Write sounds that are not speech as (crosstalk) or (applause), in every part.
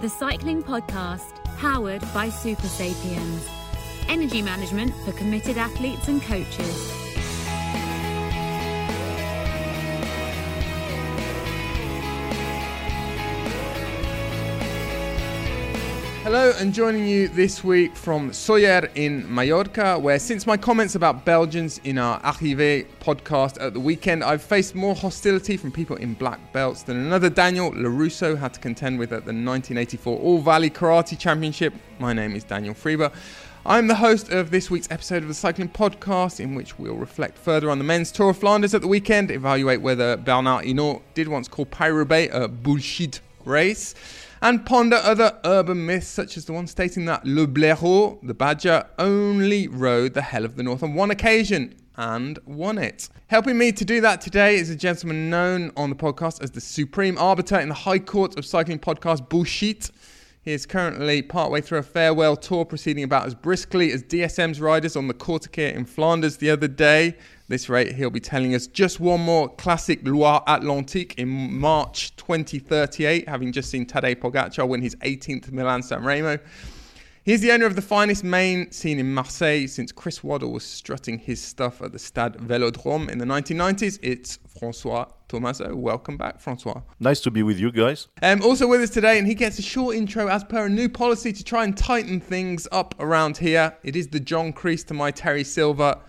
the cycling podcast powered by Super Sapiens. Energy management for committed athletes and coaches. Hello, and joining you this week from Sóller in Mallorca, where since my comments about Belgians in our Arrivé podcast at the weekend, I've faced more hostility from people in black belts than another Daniel LaRusso had to contend with at the 1984 All Valley Karate Championship. My name is Daniel Friebe. I'm the host of this week's episode of the Cycling Podcast, in which we'll reflect further on the men's Tour of Flanders at the weekend, evaluate whether Bernard Hinault did once call Paris-Roubaix a bullshit race and ponder other urban myths such as the one stating that Le Blaireau, the badger, only rode the Hell of the North on one occasion and won it. Helping me to do that today is a gentleman known on the podcast as the supreme arbiter in the High Court of Cycling podcast Bullshit. He is currently partway through a farewell tour proceeding about as briskly as DSM's riders on the Kortekeer in Flanders the other day this rate, he'll be telling us just one more classic Loire Atlantique in March 2038, having just seen Tadej Pogacar win his 18th Milan San Remo. He's the owner of the finest main scene in Marseille since Chris Waddle was strutting his stuff at the Stade Velodrome in the 1990s. It's Francois Thomazeau. Welcome back, Francois. Nice to be with you guys. Um, also with us today, and he gets a short intro as per a new policy to try and tighten things up around here. It is the John Kreese to my Terry Silver.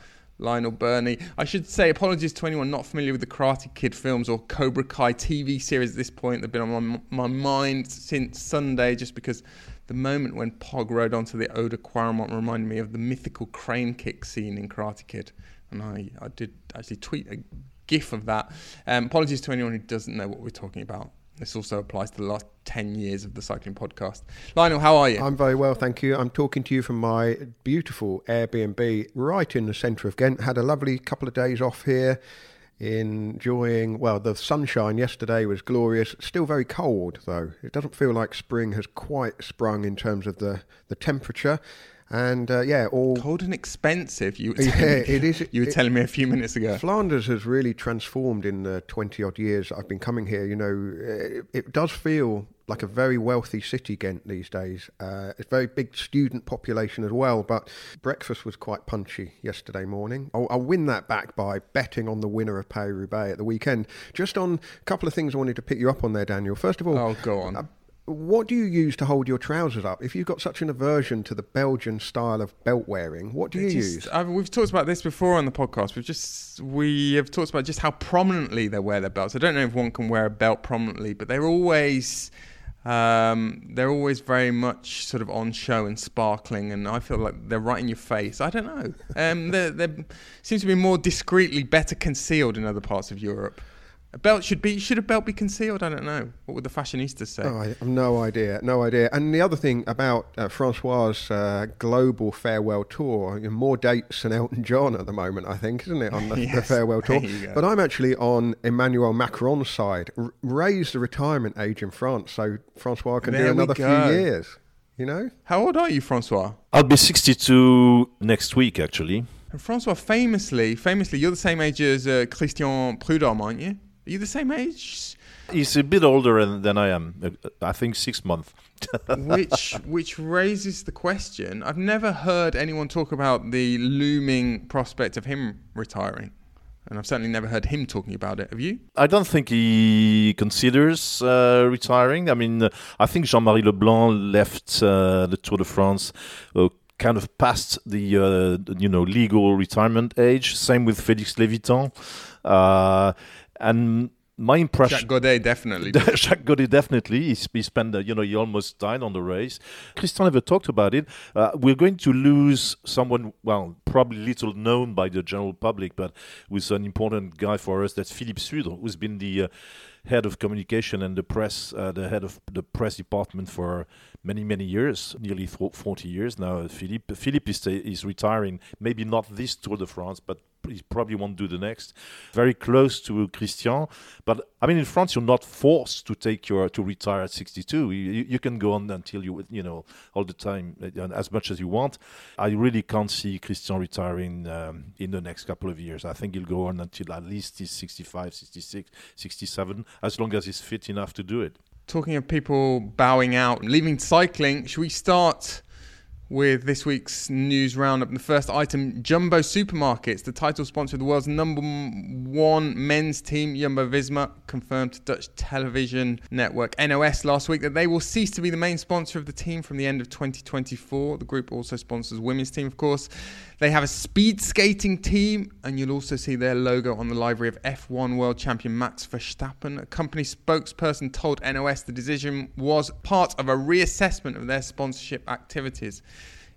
Lionel Birnie. I should say apologies to anyone not familiar with the Karate Kid films or Cobra Kai TV series at this point. They've been on my, my mind since Sunday just because the moment when Pog rode onto the Oude Kwaremont reminded me of the mythical crane kick scene in Karate Kid. And I, I did actually tweet a gif of that. Um, apologies to anyone who doesn't know what we're talking about. This also applies to the last 10 years of the cycling podcast. Lionel, how are you? I'm very well, thank you. I'm talking to you from my beautiful Airbnb right in the centre of Ghent. Had a lovely couple of days off here enjoying well the sunshine yesterday was glorious still very cold though it doesn't feel like spring has quite sprung in terms of the the temperature and uh, yeah, all cold and expensive. You were yeah, it is. You were it, telling me a few minutes ago. Flanders has really transformed in the twenty odd years I've been coming here. You know, it, it does feel like a very wealthy city, Ghent these days. Uh, it's a very big student population as well. But breakfast was quite punchy yesterday morning. I'll, I'll win that back by betting on the winner of Paris Roubaix at the weekend. Just on a couple of things I wanted to pick you up on there, Daniel. First of all, oh, go on. Uh, what do you use to hold your trousers up? If you've got such an aversion to the Belgian style of belt wearing, what do you just, use? I mean, we've talked about this before on the podcast. We've just we have talked about just how prominently they wear their belts. I don't know if one can wear a belt prominently, but they're always um, they're always very much sort of on show and sparkling, and I feel like they're right in your face. I don't know. Um, they they seem to be more discreetly better concealed in other parts of Europe. A belt should be should a belt be concealed? I don't know. What would the fashionistas say? Oh, I have no idea, no idea. And the other thing about uh, Francois' uh, global farewell tour, you more dates than Elton John at the moment, I think, isn't it, on the, (laughs) yes, the farewell tour? But I'm actually on Emmanuel Macron's side. R- raise the retirement age in France so Francois can there do another few years. You know? How old are you, Francois? I'll be 62 next week, actually. And Francois, famously, famously, you're the same age as uh, Christian Prudhomme, aren't you? Are you the same age? He's a bit older than I am. Uh, I think six months. (laughs) which which raises the question. I've never heard anyone talk about the looming prospect of him retiring. And I've certainly never heard him talking about it. Have you? I don't think he considers uh, retiring. I mean, uh, I think Jean-Marie Leblanc left uh, the Tour de France uh, kind of past the uh, you know legal retirement age. Same with Felix Levitan. Uh, and my impression. Jacques Goddet definitely. (laughs) Jacques Goddet definitely. He, he spent, uh, you know, he almost died on the race. Christian never talked about it. Uh, we're going to lose someone, well, probably little known by the general public, but who's an important guy for us. That's Philippe Sudre, who's been the uh, head of communication and the press, uh, the head of the press department for many, many years, nearly 40 years now. Philippe, Philippe is, is retiring, maybe not this Tour de France, but he probably won't do the next. Very close to Christian, but I mean, in France, you're not forced to take your to retire at 62. You, you can go on until you you know all the time as much as you want. I really can't see Christian retiring um, in the next couple of years. I think he'll go on until at least he's 65, 66, 67, as long as he's fit enough to do it. talking of people bowing out leaving cycling, should we start with this week's news roundup. The first item Jumbo Supermarkets, the title sponsor of the world's number one men's team, Jumbo Visma, confirmed to Dutch television network NOS last week that they will cease to be the main sponsor of the team from the end of 2024. The group also sponsors women's team, of course. They have a speed skating team, and you'll also see their logo on the livery of F1 world champion Max Verstappen. A company spokesperson told NOS the decision was part of a reassessment of their sponsorship activities.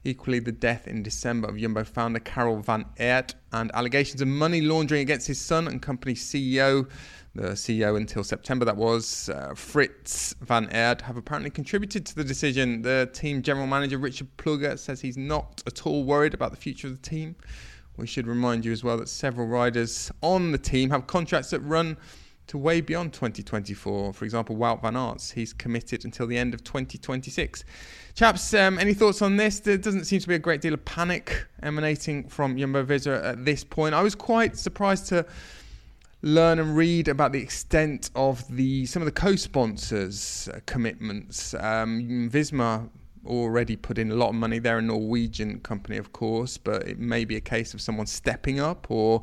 Equally, the death in December of Jumbo founder Karel van Eerd and allegations of money laundering against his son and company CEO the CEO until September, that was uh, Frits van Eerd, have apparently contributed to the decision. The team general manager Richard Plugge says he's not at all worried about the future of the team. We should remind you as well that several riders on the team have contracts that run to way beyond 2024. For example, Wout van Aert, he's committed until the end of 2026. Chaps, um, any thoughts on this? There doesn't seem to be a great deal of panic emanating from Jumbo Visma at this point. I was quite surprised to learn and read about the extent of the some of the co-sponsors' uh, commitments. Um, Visma already put in a lot of money. They're a Norwegian company, of course, but it may be a case of someone stepping up, or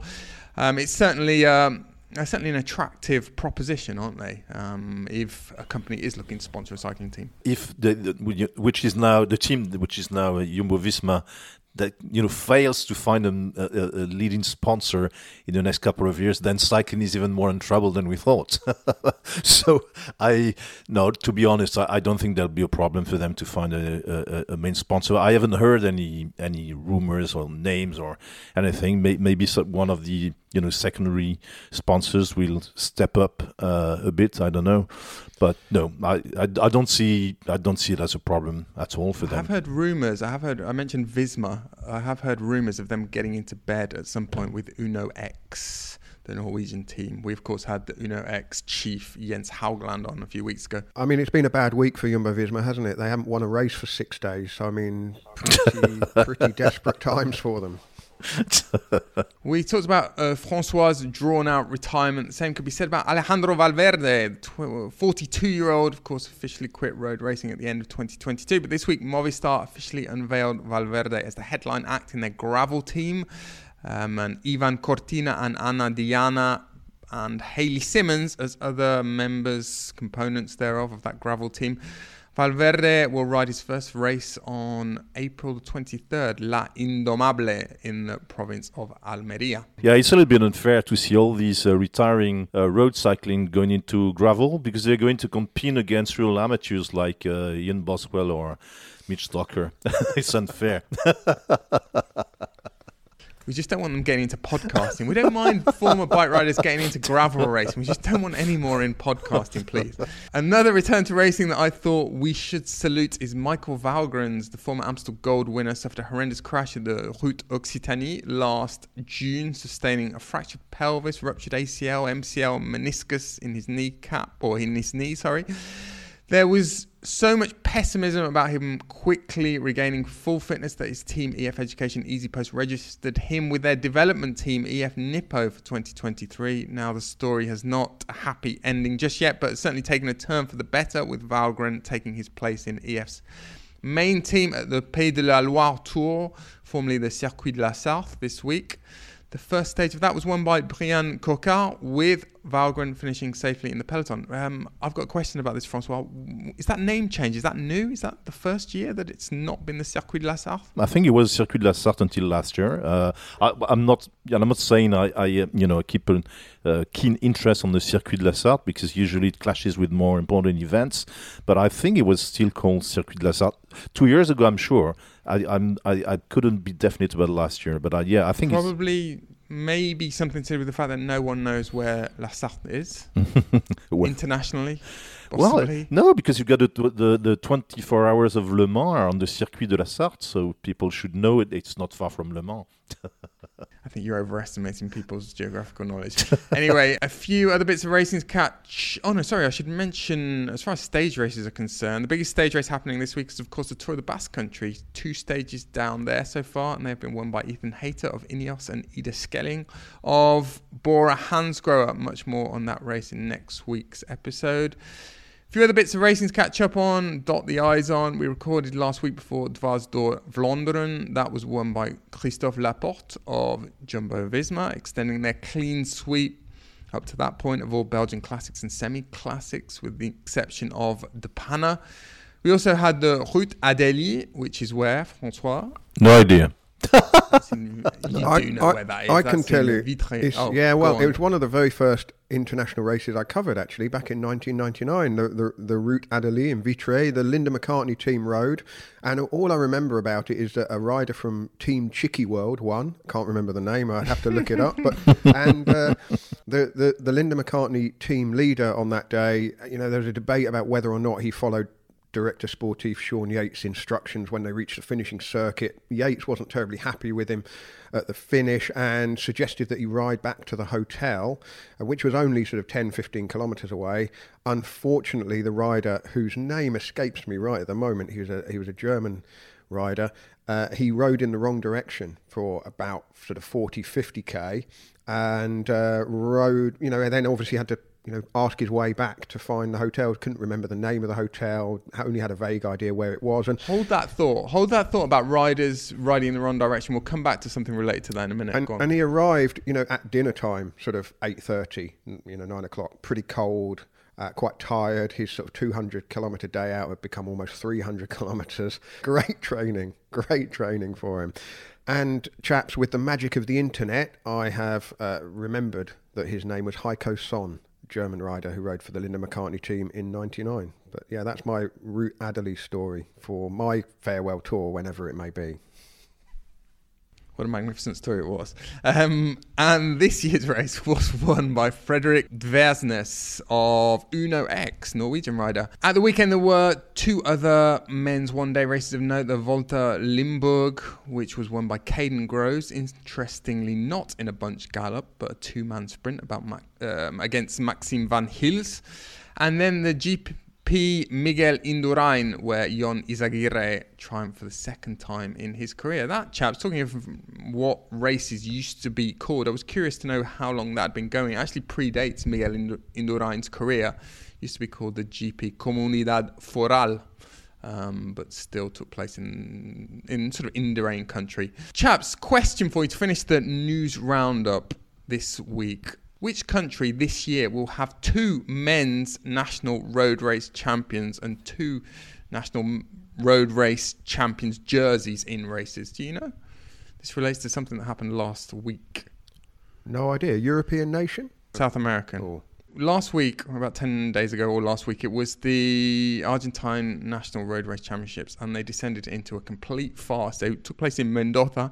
um, it's certainly. Um, certainly an attractive proposition, aren't they? Um, if a company is looking to sponsor a cycling team, if the, the, which is now the team, which is now Jumbo Visma, that you know fails to find a, a, a, leading sponsor in the next couple of years, then cycling is even more in trouble than we thought. (laughs) so I no, to be honest, I, I, don't think there'll be a problem for them to find a, a, main sponsor. I haven't heard any any rumors or names or anything. Maybe one of the you know secondary sponsors will step up uh, a bit. I don't know, but no, I, I, I don't see I don't see it as a problem at all for I them. I've heard rumors. I have heard. I mentioned Visma. I have heard rumors of them getting into bed at some point with Uno X. The Norwegian team. We, of course, had the Uno X chief Jens Haugland on a few weeks ago. I mean, it's been a bad week for Jumbo Visma, hasn't it? They haven't won a race for six days. So, I mean, pretty, (laughs) pretty desperate times for them. (laughs) we talked about uh, Francois' drawn out retirement. The same could be said about Alejandro Valverde, 42 year old, of course, officially quit road racing at the end of 2022. But this week, Movistar officially unveiled Valverde as the headline act in their gravel team. Um, and Ivan Cortina and Ana Diana and Haley Simmons as other members, components thereof, of that gravel team. Valverde will ride his first race on April 23rd, La Indomable, in the province of Almeria. Yeah, it's a little bit unfair to see all these uh, retiring uh, road cycling going into gravel because they're going to compete against real amateurs like uh, Ian Boswell or Mitch Docker. (laughs) it's unfair. (laughs) We just don't want them getting into podcasting. We don't mind former bike riders getting into gravel racing. We just don't want any more in podcasting, please. Another return to racing that I thought we should salute is Michael Valgrens, the former Amstel Gold winner, suffered a horrendous crash at the Route Occitanie last June, sustaining a fractured pelvis, ruptured ACL, MCL, meniscus in his kneecap, or in his knee, sorry. There was so much pessimism about him quickly regaining full fitness that his team EF Education EasyPost registered him with their development team EF Nippo for 2023. Now the story has not a happy ending just yet, but it's certainly taken a turn for the better with Valgren taking his place in EF's main team at the Pays de la Loire Tour, formerly the Circuit de la Sarthe this week. The first stage of that was won by Bryan Coquard, with Valgren finishing safely in the peloton. Um, I've got a question about this, Francois. Is that name change? Is that new? Is that the first year that it's not been the Circuit de la Sarthe? I think it was Circuit de la Sarthe until last year. Uh, I, am not. I'm not saying I, I uh, you know, keep a uh, keen interest on the Circuit de la Sarthe because usually it clashes with more important events. But I think it was still called Circuit de la Sarthe two years ago. I'm sure. I, I'm. I, I couldn't be definite about last year, but I, yeah, I think probably maybe something to do with the fact that no one knows where La Sarthe is (laughs) internationally. Well, no, because you got the, the, the 24 hours of Le Mans on the Circuit de la Sarthe, so people should know it. It's not far from Le Mans. (laughs) I think you're overestimating people's geographical knowledge. (laughs) anyway, a few other bits of racing to catch. Oh no, sorry, I should mention as far as stage races are concerned, the biggest stage race happening this week is of course the Tour of the Basque Country. Two stages down there so far, and they've been won by Ethan Hayter of Ineos and Ide Schelling of Bora Hansgrohe. Much more on that race in next week's episode. A few other bits of racing to catch up on, dot the I's on. We recorded last week before Dwars door Vlaanderen. That was won by Christophe Laporte of Jumbo Visma, extending their clean sweep up to that point of all Belgian classics and semi classics, with the exception of the Panne. We also had the Route Adélie, which is where, Francois? No idea. (laughs) You I, do know I- where that is. I That's can tell you. Oh, yeah, well, it was one of the very first international races I covered actually back in 1999. The the, the Route Adélie in Vitré, the Linda McCartney team rode, and all I remember about it is that a rider from Team Chicky World won. Can't remember the name. I'd have to look it up. But (laughs) and uh, the, the the Linda McCartney team leader on that day, you know, there was a debate about whether or not he followed director sportif Sean Yates' instructions when they reached the finishing circuit. Yates wasn't terribly happy with him at the finish and suggested that he ride back to the hotel, uh, which was only sort of 10, 15 kilometres away. Unfortunately, the rider, whose name escapes me right at the moment, he was a, he was a German rider, uh, he rode in the wrong direction for about sort of 40, 50k and uh, rode, you know, and then obviously had to you know, ask his way back to find the hotel. Couldn't remember the name of the hotel. Only had a vague idea where it was. And Hold that thought. Hold that thought about riders riding in the wrong direction. We'll come back to something related to that in a minute. and, Go on. and he arrived, you know, at dinner time, sort of eight thirty, you know, nine o'clock. Pretty cold, uh, quite tired. His sort of two hundred kilometre day out had become almost three hundred (laughs) kilometres. Great training, great training for him. And chaps, with the magic of the internet, I have uh, remembered that his name was Heiko Szonn, German rider who rode for the Linda McCartney team in '99. But yeah, that's my Route Adélie story for my farewell tour, whenever it may be. What a magnificent story it was. Um, and this year's race (laughs) was won by Fredrik Dversnes of Uno X, Norwegian rider. At the weekend, there were two other men's one day races of note the Volta Limburg, which was won by Kaden Groves, interestingly, not in a bunch gallop, but a two man sprint about um, against Maxim Van Gils. And then the GP. P. Miguel Indurain, where Jon Izaguirre triumphed for the second time in his career. That chap's talking of what races used to be called. I was curious to know how long that had been going. It actually predates Miguel Indurain's career. It used to be called the GP Comunidad Foral. Um, but still took place in in sort of Indurain country. Chaps, question for you to finish the news roundup this week. Which country this year will have two men's national road race champions and two national road race champions jerseys in races? Do you know? This relates to something that happened last week. No idea. European nation? South American. Oh. Last week, about 10 days ago, or last week, it was the Argentine National Road Race Championships, and they descended into a complete farce. They took place in Mendoza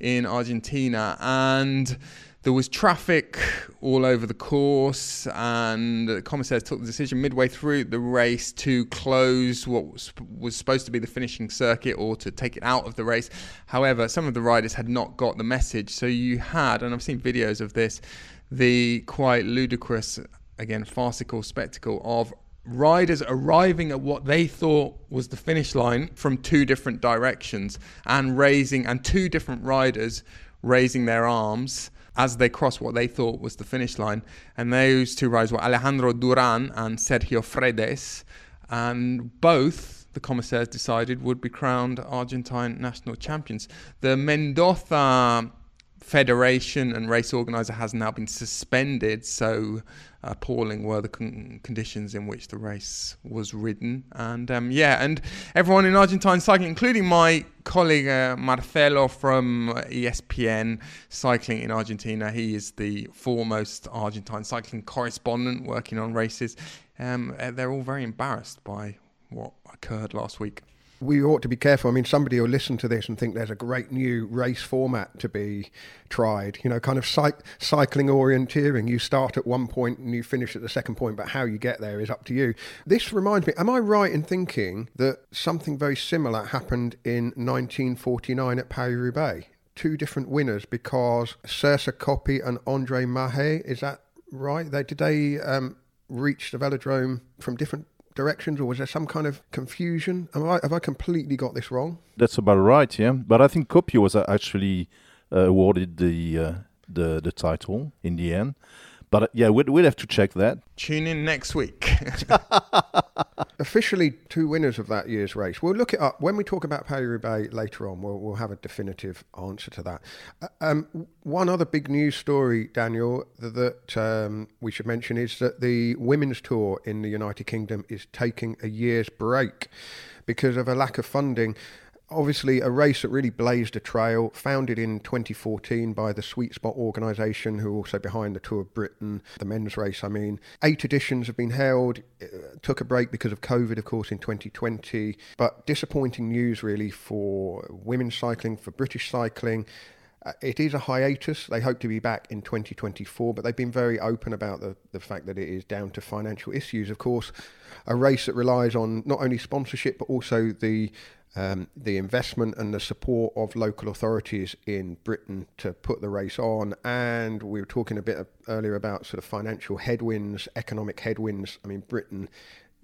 in Argentina, and there was traffic all over the course, and the commissaires took the decision midway through the race to close what was, was supposed to be the finishing circuit or to take it out of the race. However, some of the riders had not got the message, so you had, and I've seen videos of this, the quite ludicrous, again, farcical spectacle of riders arriving at what they thought was the finish line from two different directions and raising, and two different riders raising their arms as they crossed what they thought was the finish line. And those two riders were Alejandro Duran and Sergio Fredes. And both, the commissaires decided, would be crowned Argentine national champions. The Mendoza federation and race organizer has now been suspended. So appalling were the con- conditions in which the race was ridden. And um, yeah, and everyone in Argentine cycling, including my colleague uh, Marcelo from ESPN Cycling in Argentina, he is the foremost Argentine cycling correspondent working on races. Um, uh, they're all very embarrassed by what occurred last week we ought to be careful. I mean, somebody will listen to this and think there's a great new race format to be tried. You know, kind of cy- cycling orienteering. You start at one point and you finish at the second point, but how you get there is up to you. This reminds me. Am I right in thinking that something very similar happened in 1949 at Paris Roubaix? Two different winners because Serse Coppi and Andre Mahé. Is that right? They did they um, reach the velodrome from different directions, or was there some kind of confusion? Am I, have I completely got this wrong? That's about right, yeah. But I think Coppi was actually uh, awarded the uh, the the title in the end. But uh, yeah, we'd, we'd have to check that. Tune in next week. (laughs) (laughs) Officially, two winners of that year's race. We'll look it up when we talk about Paris-Roubaix later on. We'll, we'll have a definitive answer to that. Uh, um, one other big news story, Daniel, that, that um, we should mention is that the women's tour in the United Kingdom is taking a year's break because of a lack of funding obviously a race that really blazed a trail, founded in 2014 by the Sweet Spot organisation, who are also behind the Tour of Britain, the men's race, I mean. Eight editions have been held, uh, took a break because of COVID, of course, in 2020, but disappointing news really for women's cycling, for British cycling. Uh, it is a hiatus. They hope to be back in 2024, but they've been very open about the, the fact that it is down to financial issues. Of course, a race that relies on not only sponsorship but also the um, the investment and the support of local authorities in Britain to put the race on. And we were talking a bit earlier about sort of financial headwinds, economic headwinds. I mean, Britain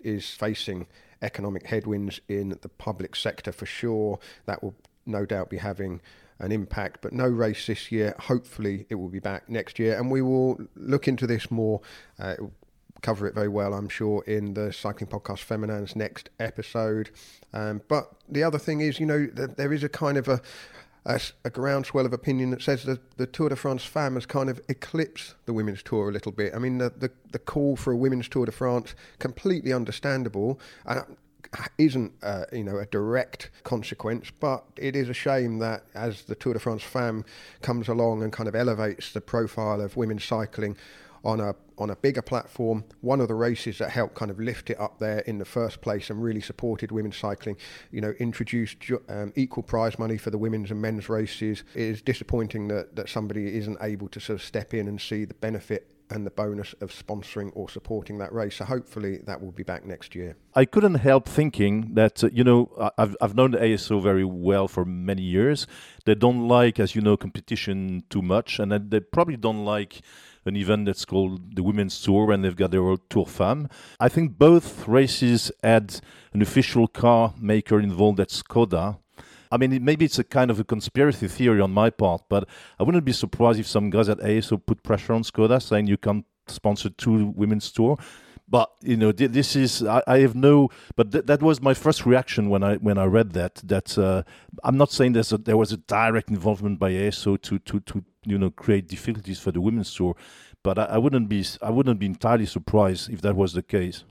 is facing economic headwinds in the public sector for sure. That will no doubt be having an impact, but no race this year. Hopefully, it will be back next year, and we will look into this more. Uh, cover it very well, I'm sure, in the Cycling Podcast Feminins next episode. Um, but the other thing is, you know, there is a kind of a, a, a, groundswell of opinion that says that the Tour de France femme has kind of eclipsed the women's tour a little bit. I mean, the, the, the call for a women's Tour de France, completely understandable. Uh, isn't uh, you know a direct consequence, but it is a shame that as the Tour de France femme comes along and kind of elevates the profile of women's cycling on a on a bigger platform. One of the races that helped kind of lift it up there in the first place and really supported women's cycling, you know, introduced um, equal prize money for the women's and men's races. It is disappointing that, that somebody isn't able to sort of step in and see the benefit and the bonus of sponsoring or supporting that race. So hopefully that will be back next year. I couldn't help thinking that, uh, you know, I've, I've known the ASO very well for many years. They don't like, as you know, competition too much, and they probably don't like an event that's called the Women's Tour, and they've got their own Tour Femme. I think both races had an official car maker involved, that's Skoda. I mean, maybe it's a kind of a conspiracy theory on my part, but I wouldn't be surprised if some guys at ASO put pressure on Skoda saying you can't sponsor two women's tour. But you know, this is I, I have no. But th- that was my first reaction when I when I read that. That uh, I'm not saying there's a, there was a direct involvement by ASO to to to you know create difficulties for the women's tour, but I, I wouldn't be I wouldn't be entirely surprised if that was the case.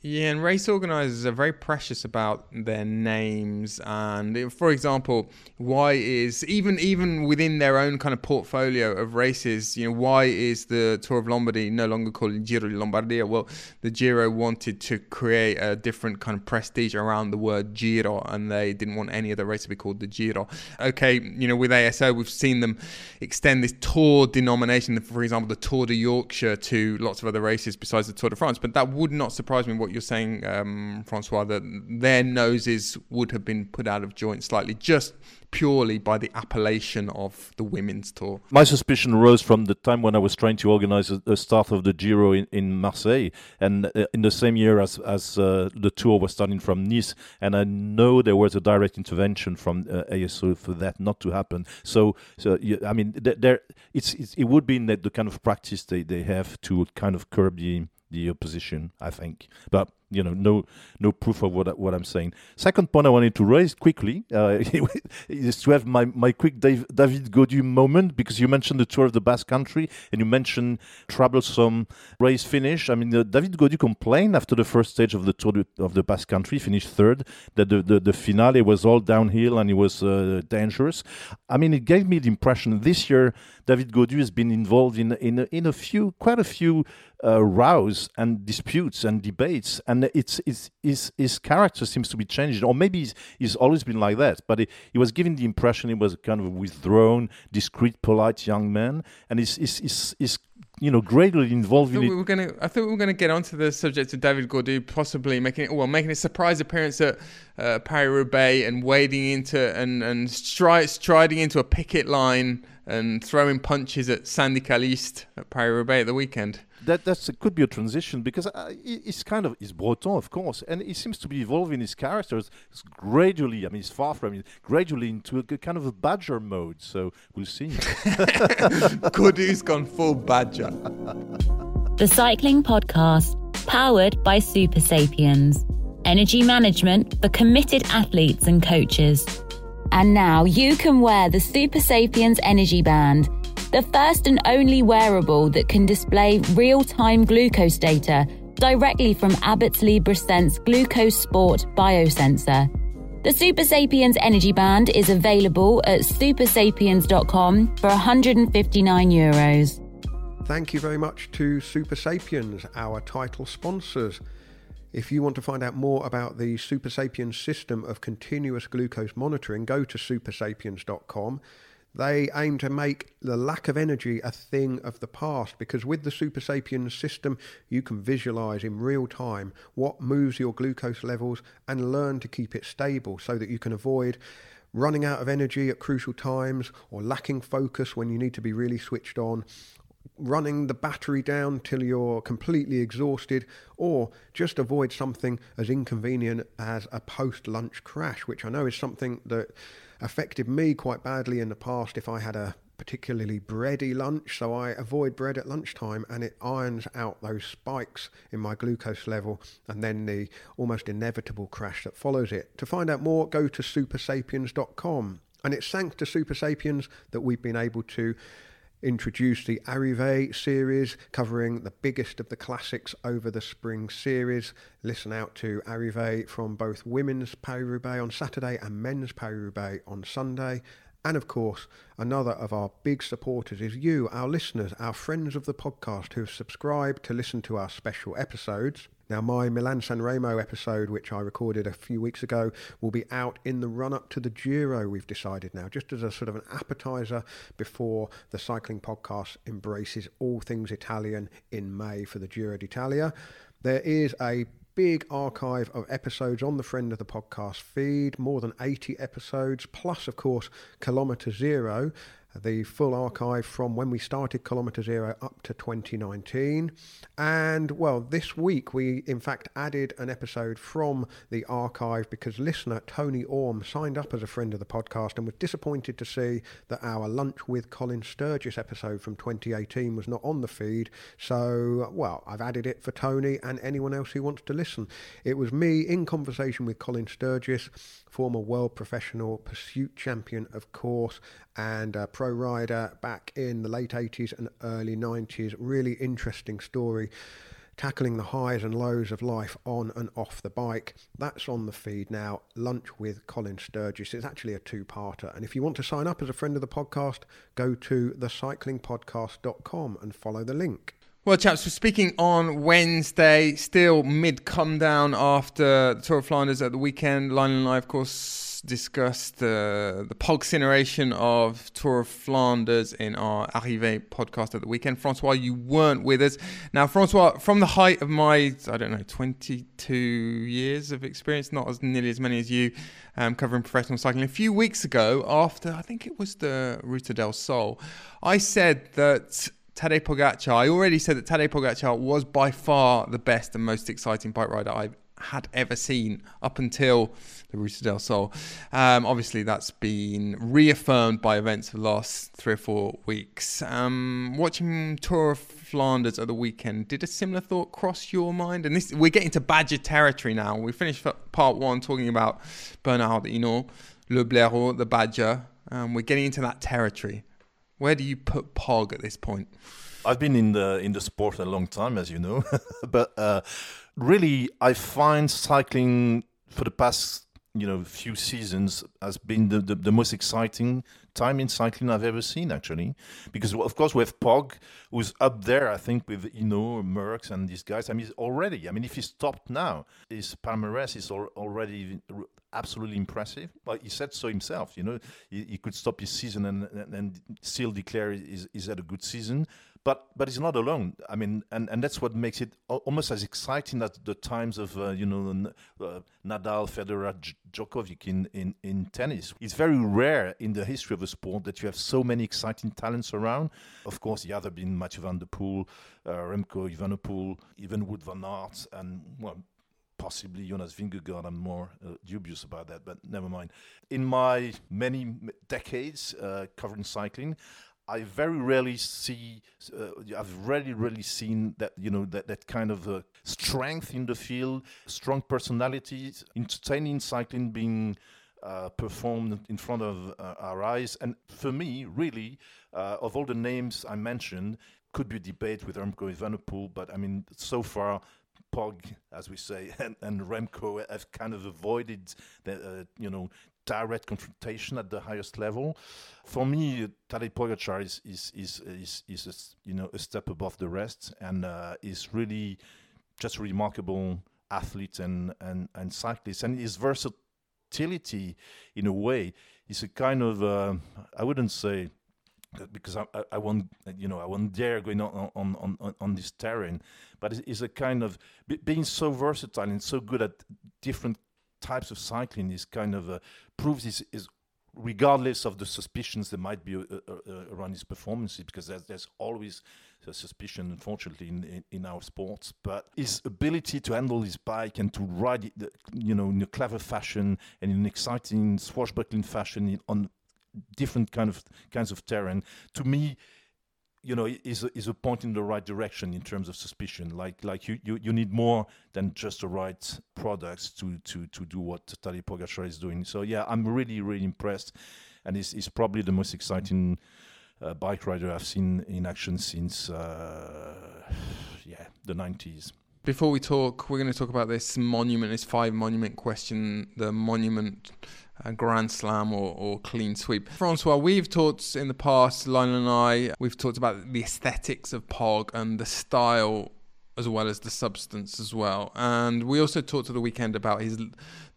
Yeah, and race organizers are very precious about their names. And for example, why is even even within their own kind of portfolio of races, you know, why is the Tour of Lombardy no longer called Giro di Lombardia? Well, the Giro wanted to create a different kind of prestige around the word Giro, and they didn't want any other race to be called the Giro. Okay, you know, with ASO, we've seen them extend this Tour denomination, for example, the Tour de Yorkshire, to lots of other races besides the Tour de France. But that would not surprise me. What what you're saying, um, Francois, that their noses would have been put out of joint slightly just purely by the appellation of the women's tour. My suspicion arose from the time when I was trying to organize a start of the Giro in, in Marseille, and uh, in the same year as as uh, the tour was starting from Nice, and I know there was a direct intervention from uh, ASO for that not to happen. So, so I mean, there, it's, it's, it would be in the, the kind of practice they, they have to kind of curb the the opposition, I think. But you know, no no proof of what what I'm saying. Second point I wanted to raise quickly uh, (laughs) is to have my my quick Dave, David Gaudu moment because you mentioned the tour of the Basque Country and you mentioned troublesome race finish. I mean, uh, David Gaudu complained after the first stage of the tour of the Basque Country, finished third, that the the, the finale was all downhill and it was uh, dangerous. I mean, it gave me the impression this year David Gaudu has been involved in in in a few quite a few uh, rows and disputes and debates and it's, it's his his character seems to be changing, or maybe he's, he's always been like that. But he, he was given the impression he was a kind of a withdrawn, discreet, polite young man, and he's, he's, he's, he's you know gradually involved in we were gonna I thought we were gonna get onto the subject of David Gaudu possibly making it well making a surprise appearance at uh, Paris Roubaix and wading into and and stri- striding into a picket line and throwing punches at syndicaliste at Paris Roubaix at the weekend that that's could be a transition because uh, he's kind of he's Breton, of course, and he seems to be evolving his characters gradually. I mean, he's far from it, gradually into a, a kind of a badger mode. So we'll see. (laughs) Gaudu's gone full badger. the cycling podcast powered by Super Sapiens, energy management for committed athletes and coaches. And now you can wear the Super Sapiens Energy Band, the first and only wearable that can display real time glucose data directly from Abbott's LibreSense Glucose Sport biosensor. The Super Sapiens Energy Band is available at supersapiens.com for 159 euros. Thank you very much to Super Sapiens, our title sponsors. If you want to find out more about the Super Sapiens system of continuous glucose monitoring, go to supersapiens.com. They aim to make the lack of energy a thing of the past because with the Super Sapiens system, you can visualize in real time what moves your glucose levels and learn to keep it stable so that you can avoid running out of energy at crucial times or lacking focus when you need to be really switched on running the battery down till you're completely exhausted, or just avoid something as inconvenient as a post lunch crash, which I know is something that affected me quite badly in the past if I had a particularly bready lunch. So I avoid bread at lunchtime and it irons out those spikes in my glucose level and then the almost inevitable crash that follows it. To find out more, go to supersapiens.com. And it's thanks to Super Sapiens that we've been able to introduced the Arrive series, covering the biggest of the classics over the spring series. Listen out to Arrive from both women's Paris-Roubaix on Saturday and men's Paris-Roubaix on Sunday. And of course, another of our big supporters is you, our listeners, our friends of the podcast who have subscribed to listen to our special episodes. Now, my Milan San Remo episode, which I recorded a few weeks ago, will be out in the run up to the Giro, we've decided now, just as a sort of an appetizer before the cycling podcast embraces all things Italian in May for the Giro d'Italia. There is a big archive of episodes on the Friend of the Podcast feed, more than 80 episodes, plus, of course, Kilometre Zero, the full archive from when we started Kilometre Zero up to 2019. And well, this week we in fact added an episode from the archive because listener Tony Orm signed up as a friend of the podcast and was disappointed to see that our Lunch with Colin Sturgess episode from 2018 was not on the feed. So, well, I've added it for Tony and anyone else who wants to listen. It was me in conversation with Colin Sturgess former world professional pursuit champion, of course, and a pro rider back in the late 80s and early 90s. Really interesting story. Tackling the highs and lows of life on and off the bike. That's on the feed now. Lunch with Colin Sturgess. It's actually a two parter. And if you want to sign up as a friend of the podcast, go to thecyclingpodcast.com and follow the link. Well, chaps, we're speaking on Wednesday, still mid come down after the Tour of Flanders at the weekend. Lionel and I, of course, discussed uh, the pogcineration of Tour of Flanders in our Arrivé podcast at the weekend. Francois, you weren't with us. Now, Francois, from the height of my, I don't know, 22 years of experience, not as nearly as many as you, um, covering professional cycling, a few weeks ago, after I think it was the Ruta del Sol, I said that Tadej Pogacar. I already said that Tadej Pogacar was by far the best and most exciting bike rider I've had ever seen up until the Ruta del Sol. Um, obviously, that's been reaffirmed by events of the last three or four weeks. Um, watching Tour of Flanders at the weekend, did a similar thought cross your mind? And this, we're getting to Badger territory now. We finished part one talking about Bernard Hinault, Le Blaireau, the Badger. Um, we're getting into that territory. Where do you put Pog at this point? I've been in the in the sport a long time, as you know, (laughs) but uh, really, I find cycling for the past you know few seasons has been the, the, the, most exciting time in cycling I've ever seen actually because of course we have Pog who's up there I think with you know Merckx and these guys I mean already I mean if he stopped now his palmarès is already absolutely impressive. Like he said so himself, you know, he, he could stop his season and, and, and still declare he's, he's had a good season. But but he's not alone. I mean, and, and that's what makes it almost as exciting as the times of uh, you know uh, Nadal, Federer, Djokovic in, in, in tennis. It's very rare in the history of the sport that you have so many exciting talents around. Of course, the other being Mathieu van der Poel, uh, Remco Evenepoel, even Wout van Aert, and well, possibly Jonas Vingegaard. I'm more uh, dubious about that, but never mind. In my many decades uh, covering cycling, I very rarely see. Uh, I've rarely, really seen that you know that that kind of uh, strength in the field, strong personalities, entertaining cycling being uh, performed in front of uh, our eyes. And for me, really, uh, of all the names I mentioned, could be a debate with Remco Evenepoel, but I mean, so far Pog, as we say, (laughs) and, and Remco have kind of avoided the, uh, you know, direct confrontation at the highest level. For me, Tadej Pogacar is is is is, is a, you know a step above the rest, and uh, is really just remarkable athlete and and and cyclist, and his versatility in a way is a kind of uh, I wouldn't say because I, I, I won't you know I won't dare going on on, on, on this terrain, but it's a kind of being so versatile and so good at different types of cycling is kind of uh, proves is, is regardless of the suspicions there might be uh, uh, uh, around his performances because there's, there's always a suspicion unfortunately in, in, in, our sports. But his ability to handle his bike and to ride it you know in a clever fashion and in an exciting swashbuckling fashion on different kind of kinds of terrain to me you know is is a point in the right direction in terms of suspicion. Like like you, you, you need more than just the right products to to to do what Tadej Pogacar is doing. So yeah I'm really really impressed. And he's, he's probably the most exciting uh, bike rider I've seen in action since uh, yeah the 90s before we talk, we're going to talk about this monument, this five monument question, the monument uh, grand slam or, or clean sweep. Francois, we've talked in the past, Lionel and I, we've talked about the aesthetics of Pog and the style as well as the substance as well. And we also talked at the weekend about his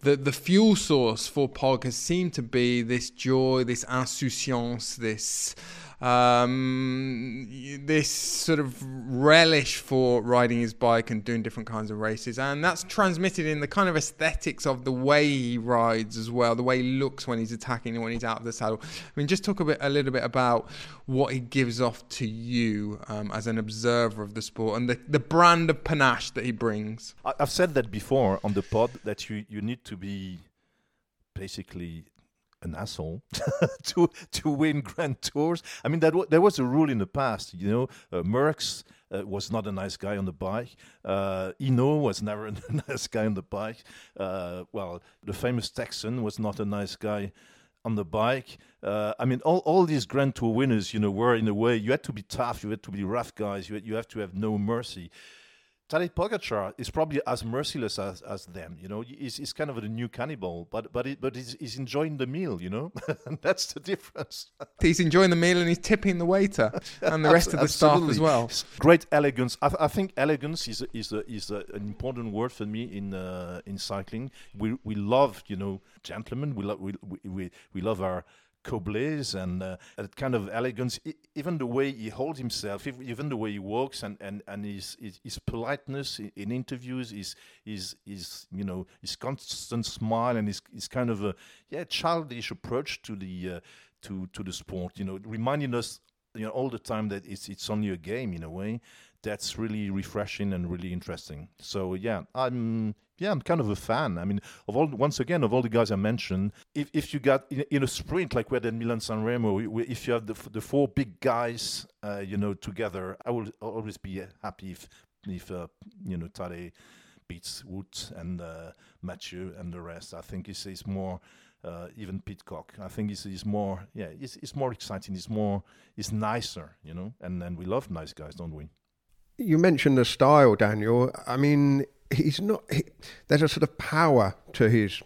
the the fuel source for Pog has seemed to be this joy, this insouciance, this um, this sort of relish for riding his bike and doing different kinds of races, and that's transmitted in the kind of aesthetics of the way he rides as well, the way he looks when he's attacking and when he's out of the saddle. I mean, just talk a bit, a little bit about what he gives off to you um, as an observer of the sport and the, the brand of panache that he brings. I've said that before on the pod that you you need to be basically an asshole (laughs) to to win Grand Tours. I mean, that w- there was a rule in the past. You know, uh, Merckx uh, was not a nice guy on the bike. Uh, Hinault was never (laughs) a nice guy on the bike. Uh, well, the famous Texan was not a nice guy on the bike. Uh, I mean, all, all these Grand Tour winners, you know, were in a way you had to be tough, you had to be rough guys, you had, you have to have no mercy. Tadej Pogacar is probably as merciless as, as them. You know, he's, he's kind of a new cannibal, but but it, but he's, he's enjoying the meal. You know, (laughs) and that's the difference. (laughs) he's enjoying the meal and he's tipping the waiter (laughs) and the rest of the staff as well. Great elegance. I, I think elegance is a, is a, is a, an important word for me in uh, in cycling. We we love you know gentlemen. We love we, we we love our Koblets and uh, that kind of elegance, even the way he holds himself, even the way he walks, and and and his his, his politeness in interviews, his his his you know his constant smile and his his kind of a yeah childish approach to the uh, to to the sport, you know, reminding us you know all the time that it's it's only a game in a way that's really refreshing and really interesting. So yeah, I'm yeah, I'm kind of a fan. I mean, of all once again of all the guys I mentioned, if if you got in, in a sprint like we had in Milan San Remo, if you have the the four big guys, uh, you know, together, I will always be happy if if uh, you know Tadej beats Wout and uh, Mathieu and the rest. I think it's, it's more. Uh, even Pidcock. I think it's, it's more, yeah, it's, it's more exciting. It's more, it's nicer, you know. And then we love nice guys, don't we? You mentioned the style, Daniel. I mean, he's not. He, there's a sort of power to his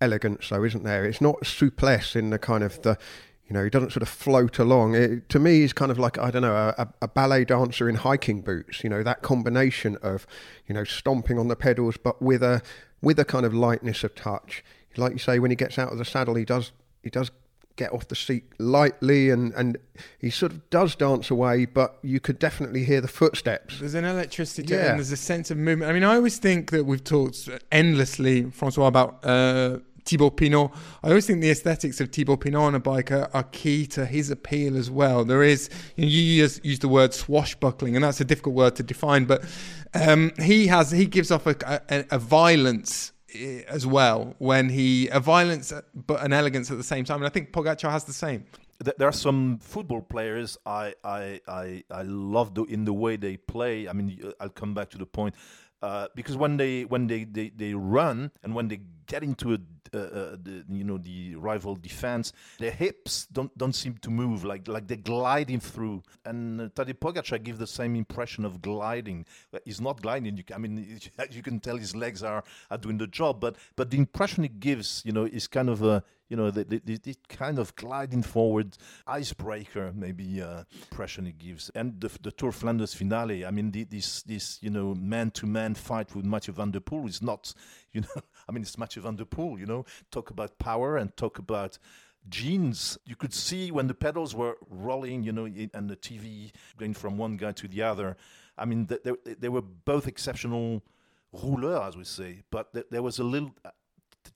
elegance, though, isn't there? It's not souplesse in the kind of the. You know, he doesn't sort of float along. It, to me, he's kind of like I don't know a, a ballet dancer in hiking boots. You know, that combination of you know stomping on the pedals, but with a with a kind of lightness of touch. Like you say, when he gets out of the saddle, he does he does get off the seat lightly and, and he sort of does dance away, but you could definitely hear the footsteps. There's an electricity to yeah. it and there's a sense of movement. I mean, I always think that we've talked endlessly, Francois, about uh, Thibaut Pinot. I always think the aesthetics of Thibaut Pinot on a bike are, are key to his appeal as well. There is, you, know, you use, use, the word swashbuckling, and that's a difficult word to define, but um, he has he gives off a, a, a violence as well when he a violence but an elegance at the same time. And I think Pogacar has the same. there are some football players I I I, I love the, in the way they play. I mean, I'll come back to the point. Uh, because when they when they, they, they run and when they get into a uh, uh, the, you know the rival defense, their hips don't don't seem to move like like they're gliding through. And uh, Tadej Pogacar gives the same impression of gliding. He's not gliding. You, I mean, (laughs) you can tell his legs are, are doing the job, but but the impression he gives, you know, is kind of a you know, the, the, the, kind of gliding forward icebreaker, maybe uh, impression it gives. And the, the Tour Flanders finale, I mean, the, this, this, you know, man to man fight with Mathieu van der Poel is not, (laughs) you know, I mean, it's Mathieu van der Poel, you know, talk about power and talk about genes. You could see when the pedals were rolling, you know, and the TV going from one guy to the other. I mean, they, they were both exceptional rouleurs, as we say, but there was a little uh,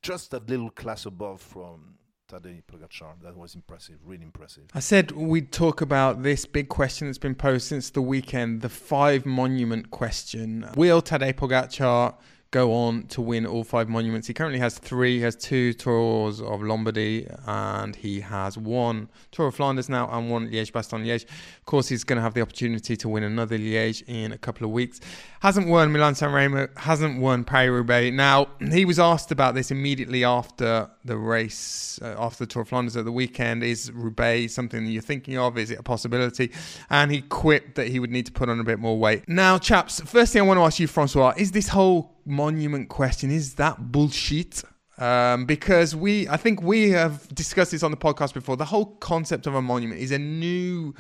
just that little class above from Tadej Pogacar. That was impressive, really impressive. I said we'd talk about this big question that's been posed since the weekend, the five monument question. Will Tadej Pogacar go on to win all five monuments. He currently has three. He has two tours of Lombardy, and he has one Tour of Flanders now and one Liège Bastogne Liège. Of course, he's going to have the opportunity to win another Liège in a couple of weeks. Hasn't won Milan San Remo, hasn't won Paris Roubaix. Now, he was asked about this immediately after the race, uh, after the Tour of Flanders at the weekend. Is Roubaix something that you're thinking of? Is it a possibility? And he quipped that he would need to put on a bit more weight. Now, chaps, first thing I want to ask you, Francois, is this whole monument question is that bullshit? Um, because we, I think we have discussed this on the podcast before. The whole concept of a monument is a new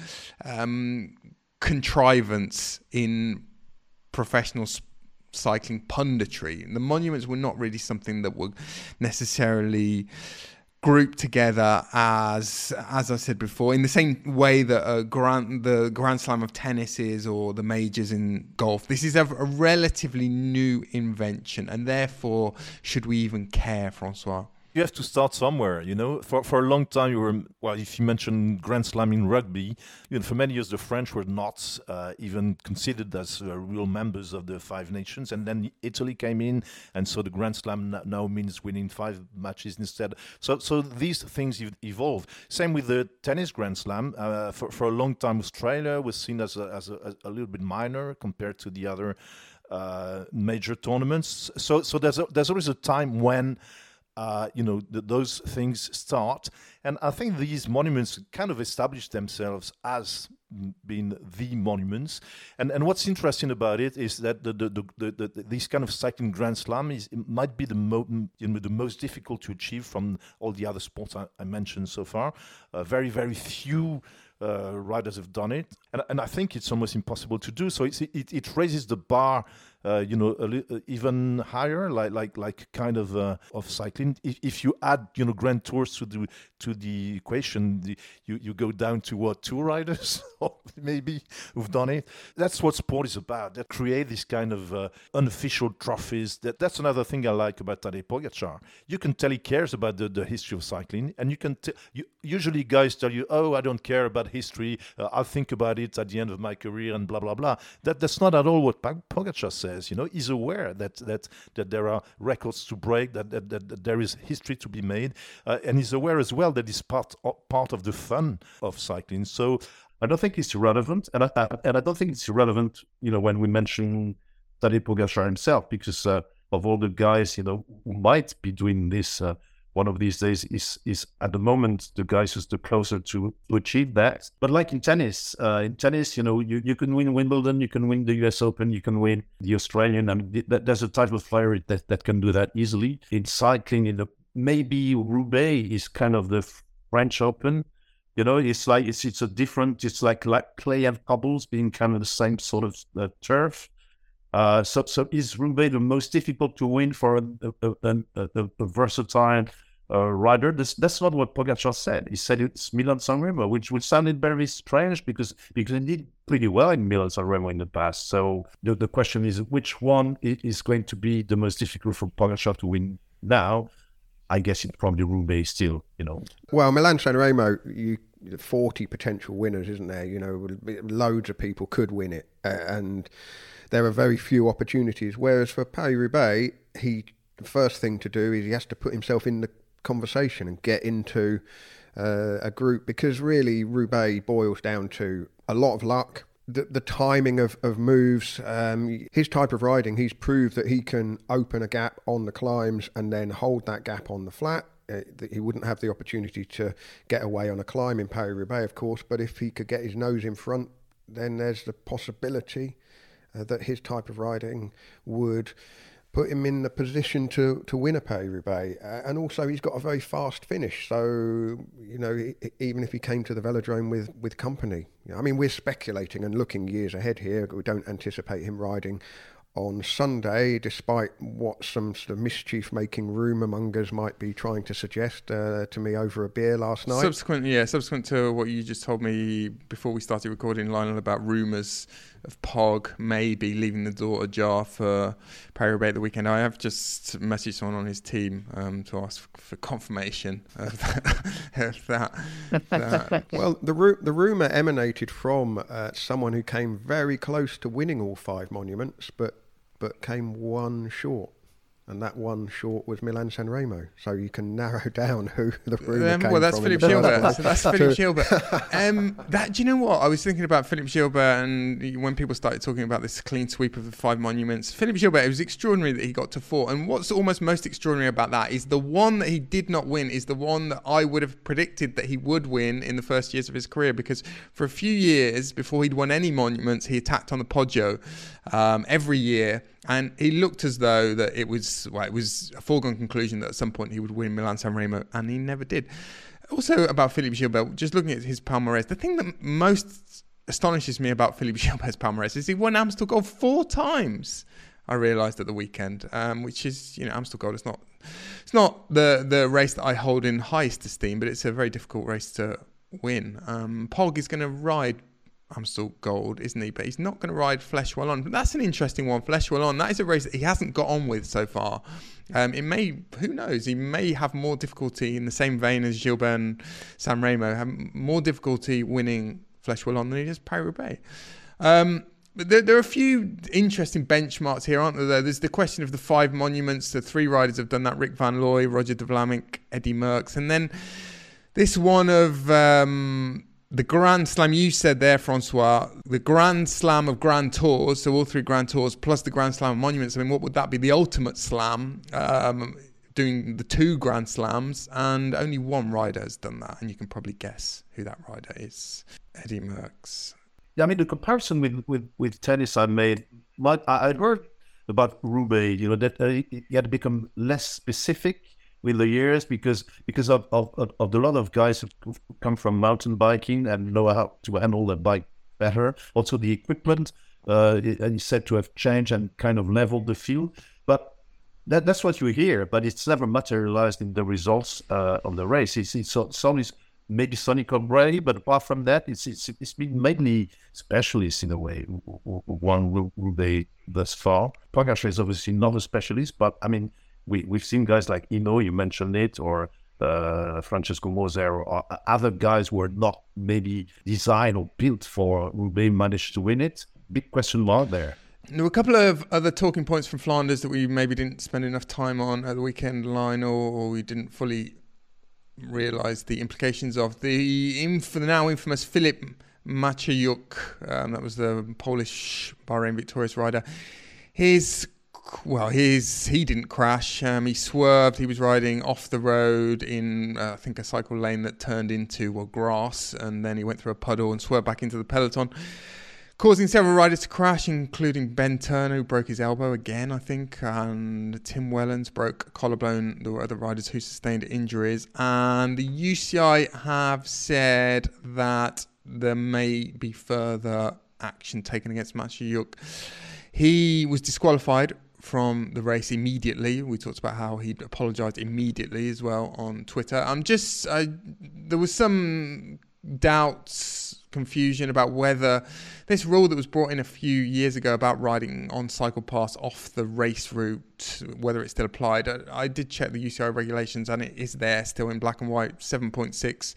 um, contrivance in professional cycling punditry. And the monuments were not really something that were necessarily grouped together as as I said before in the same way that a grand the Grand Slam of tennis is or the majors in golf this is a, a relatively new invention and therefore should we even care Francois you have to start somewhere, you know. For for a long time, you were well. If you mention Grand Slam in rugby, you know, for many years the French were not uh, even considered as uh, real members of the Five Nations, and then Italy came in, and so the Grand Slam now means winning five matches instead. So so these things evolve. Same with the tennis Grand Slam. Uh, for for a long time, Australia was seen as a, as a, a little bit minor compared to the other uh, major tournaments. So so there's a, there's always a time when uh, you know, th- those things start. And I think these monuments kind of establish themselves as being the monuments. And and what's interesting about it is that the the, the, the, the these kind of cycling Grand Slam is might be the mo- you know, the most difficult to achieve from all the other sports I, I mentioned so far. Uh, very very few. Uh, riders have done it, and, and I think it's almost impossible to do. So it, it raises the bar you know, li- uh, even higher, like like like kind of uh, of cycling. If, if you add you know grand tours to the to the equation, the, you you go down to what two riders (laughs) maybe who've done it. That's what sport is about. That create this kind of uh, unofficial trophies. That that's another thing I like about Tadej Pogacar. You can tell he cares about the, the history of cycling, and you can t- you, usually guys tell you, oh, I don't care about history. Uh, I'll think about it at the end of my career, and blah blah blah. That that's not at all what Pogacar says You know, he's aware that that that there are records to break, that that, that, that there is history to be made, uh, and he's aware as well that it's part part of the fun of cycling. So I don't think it's irrelevant, and I, and I don't think it's irrelevant. You know, when we mention Tadej Pogacar himself, because uh, of all the guys, you know, who might be doing this. Uh, one of these days is is at the moment the guys who's the closer to, to achieve that. But like in tennis, uh, in tennis, you know, you, you can win Wimbledon, you can win the U.S. Open, you can win the Australian. I mean, there's a type of player that that can do that easily. In cycling, in the maybe Roubaix is kind of the French Open. You know, it's like it's it's a different. It's like like clay and cobbles being kind of the same sort of uh, turf. Uh, so, so is Roubaix the most difficult to win for a, a, a, a versatile uh, rider. This, that's not what Pogacar said. He said it's Milan San Remo, which which sounded very strange because because he did pretty well in Milan San Remo in the past. So the, the question is which one is going to be the most difficult for Pogacar to win now? I guess it's probably Roubaix still, you know. Well, Milan San Remo, you 40 potential winners, isn't there? You know, loads of people could win it, and there are very few opportunities. Whereas for Paris Roubaix, he the first thing to do is he has to put himself in the conversation and get into uh, a group because really Roubaix boils down to a lot of luck. The, the timing of, of moves, um, his type of riding, he's proved that he can open a gap on the climbs and then hold that gap on the flat. Uh, he wouldn't have the opportunity to get away on a climb in Paris Roubaix, of course, but if he could get his nose in front, then there's the possibility uh, that his type of riding would put him in the position to, to win a Paris Roubaix. Uh, and also, he's got a very fast finish. So, you know, he, even if he came to the velodrome with, with company, I mean, we're speculating and looking years ahead here. We don't anticipate him riding on Sunday, despite what some sort of mischief making rumour mongers might be trying to suggest uh, to me over a beer last night. Subsequent, yeah, subsequent to what you just told me before we started recording, Lionel, about rumours of Pog maybe leaving the door ajar for at the weekend. I have just messaged someone on his team um, to ask for confirmation of that. (laughs) of that, that. Well, the ru- the rumor emanated from uh, someone who came very close to winning all five monuments, but but came one short and that one short was Milan San Remo. So you can narrow (laughs) down who the rumour um, came Well, that's from Philippe Gilbert. so that's Philippe (laughs) Gilbert. Um, that do you know what I was thinking about Philippe Gilbert, and when people started talking about this clean sweep of the five monuments, Philippe Gilbert. It was extraordinary that he got to four, and what's almost most extraordinary about that is the one that he did not win is the one that I would have predicted that he would win in the first years of his career, because for a few years before he'd won any monuments, he attacked on the Poggio um, every year and he looked as though that it was well, it was a foregone conclusion that at some point he would win Milan San Remo, and he never did. Also about Philippe Gilbert, just looking at his palmarès, the thing that most astonishes me about Philippe (laughs) Gilbert's palmarès is he won Amstel Gold four times. I realised at the weekend, um, which is you know Amstel Gold. It's not it's not the the race that I hold in highest esteem, but it's a very difficult race to win. Um, Pog is going to ride Amstel Gold, isn't he? But he's not going to ride Flèche Wallonne. But that's an interesting one. Flèche Wallonne, that is a race that he hasn't got on with so far. Um, it may, who knows, he may have more difficulty in the same vein as Gilbert and San Remo, have more difficulty winning Flèche Wallonne than he does Paris-Roubaix. Um, but there, there, are a few interesting benchmarks here, aren't there? There's the question of the five monuments. The three riders have done that: Rik Van Looy, Roger de Vlaeminck, Eddy Merckx, and then this one of um, the Grand Slam you said there, Francois, the Grand Slam of Grand Tours, so all three Grand Tours plus the Grand Slam of Monuments. I mean, what would that be? The ultimate slam, um, doing the two Grand Slams, and only one rider has done that, and you can probably guess who that rider is. Eddy Merckx. Yeah, I mean the comparison with with, with tennis I made. I, I'd heard about Roubaix, you know, that uh, it had become less specific with the years because because of, of, of the lot of guys who come from mountain biking and know how to handle the bike better. Also, the equipment uh, is said to have changed and kind of leveled the field. But that, that's what you hear, but it's never materialized in the results uh, of the race. It's, it's, it's always maybe Sonny Colbrelli, but apart from that, it's, it's, it's been mainly specialists in a way, one Roubaix thus far. Pogacar is obviously not a specialist, but I mean, we, we've seen guys like Hinault, you mentioned it, or uh, Francesco Moser, or other guys who are not maybe designed or built for Roubaix managed to win it. Big question mark there. There were a couple of other talking points from Flanders that we maybe didn't spend enough time on at the weekend line, or, we didn't fully realise the implications of. The, inf- now infamous Filip Maciejuk, um, that was the Polish Bahrain victorious rider. His well, his he didn't crash. Um, he swerved. He was riding off the road in uh, I think a cycle lane that turned into well grass, and then he went through a puddle and swerved back into the peloton, causing several riders to crash, including Ben Turner, who broke his elbow again, I think, and Tim Wellens broke collarbone. There were other riders who sustained injuries, and the UCI have said that there may be further action taken against Maciejuk. He was disqualified from the race immediately. We talked about how he'd apologised immediately as well on Twitter. I'm just, I, there was some doubts, confusion about whether this rule that was brought in a few years ago about riding on cycle paths off the race route, whether it still applied. I, I did check the UCI regulations and it is there still in black and white, 7.6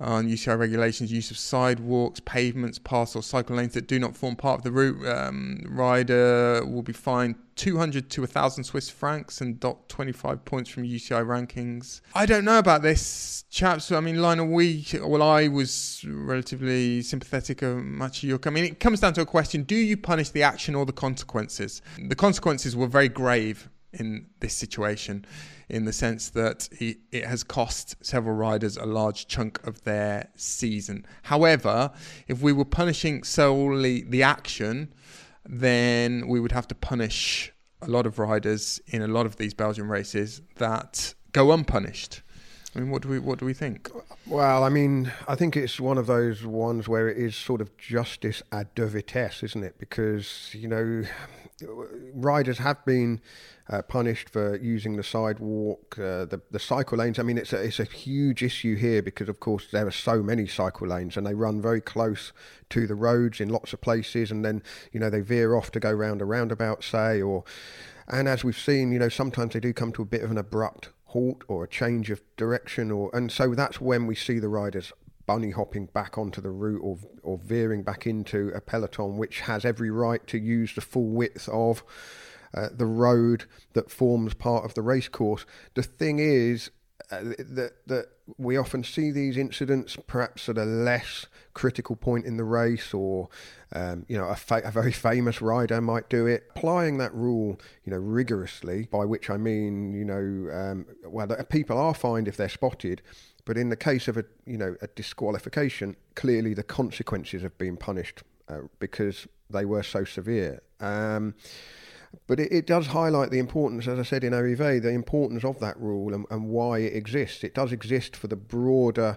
on UCI regulations, use of sidewalks, pavements, paths, or cycle lanes that do not form part of the route. Um, rider will be fined 200 to 1,000 Swiss francs and dock 25 points from UCI rankings. I don't know about this, chaps. I mean, Lionel, we, well, I was relatively sympathetic to much of Maciejuk. I mean, it comes down to a question do you punish the action or the consequences? The consequences were very grave in this situation in the sense that it has cost several riders a large chunk of their season. However, if we were punishing solely the action, then we would have to punish a lot of riders in a lot of these Belgian races that go unpunished. I mean, what do we what do we think? Well, I mean, I think it's one of those ones where it is sort of justice ad deux vitesses, isn't it? Because you know, riders have been uh, punished for using the sidewalk, uh, the the cycle lanes. I mean, it's a it's a huge issue here because, of course, there are so many cycle lanes and they run very close to the roads in lots of places, and then you know they veer off to go round a roundabout, say, or and as we've seen, you know, sometimes they do come to a bit of an abrupt halt or a change of direction, or and so that's when we see the riders bunny hopping back onto the route or or veering back into a peloton, which has every right to use the full width of uh, the road that forms part of the race course. The thing is uh, that that we often see these incidents perhaps at a less critical point in the race, or um, you know, a, fa- a, very famous rider might do it. Applying that rule, you know, rigorously, by which I mean, you know, um, well, people are fined if they're spotted, but in the case of a you know a disqualification, clearly the consequences have been punished uh, because they were so severe. Um, but it, it, does highlight the importance, as I said in Arrivée, the importance of that rule and, and why it exists. It does exist for the broader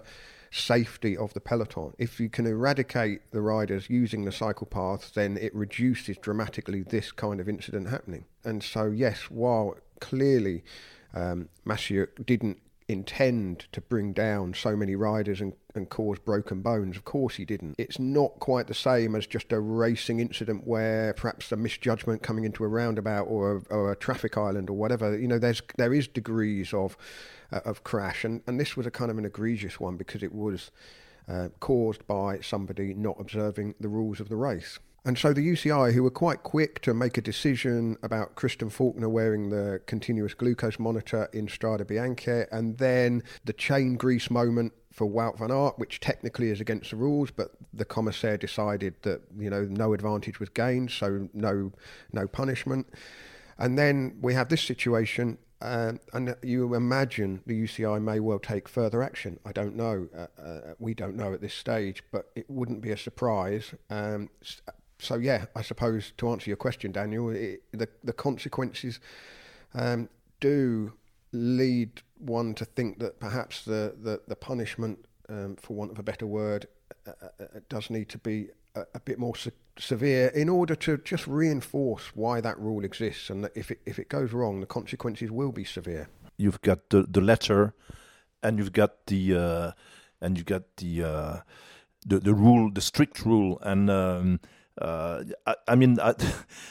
safety of the peloton. If you can eradicate the riders using the cycle paths, then it reduces dramatically this kind of incident happening. And so, yes, while clearly um, didn't intend to bring down so many riders and, and cause broken bones. Of course he didn't. It's not quite the same as just a racing incident where perhaps a misjudgment coming into a roundabout or a, or a traffic island or whatever. You know, there's there is degrees of uh, of crash, and, and this was a kind of an egregious one because it was uh, caused by somebody not observing the rules of the race. And so the UCI, who were quite quick to make a decision about Kristen Faulkner wearing the continuous glucose monitor in Strade Bianche, and then the chain grease moment for Wout van Aert, which technically is against the rules, but the commissaire decided that you know no advantage was gained, so no no punishment. And then we have this situation, uh, and you imagine the UCI may well take further action. I don't know. Uh, uh, we don't know at this stage, but it wouldn't be a surprise. Um, so yeah, I suppose to answer your question, Daniel, it, the the consequences um, do lead one to think that perhaps the the, the punishment, um, for want of a better word, uh, uh, uh does need to be a, a bit more se- severe in order to just reinforce why that rule exists, and that if it if it goes wrong, the consequences will be severe. You've got the the letter, and you've got the uh, and you've got the uh, the the rule, the strict rule, and um, uh, I, I, mean, (laughs) I,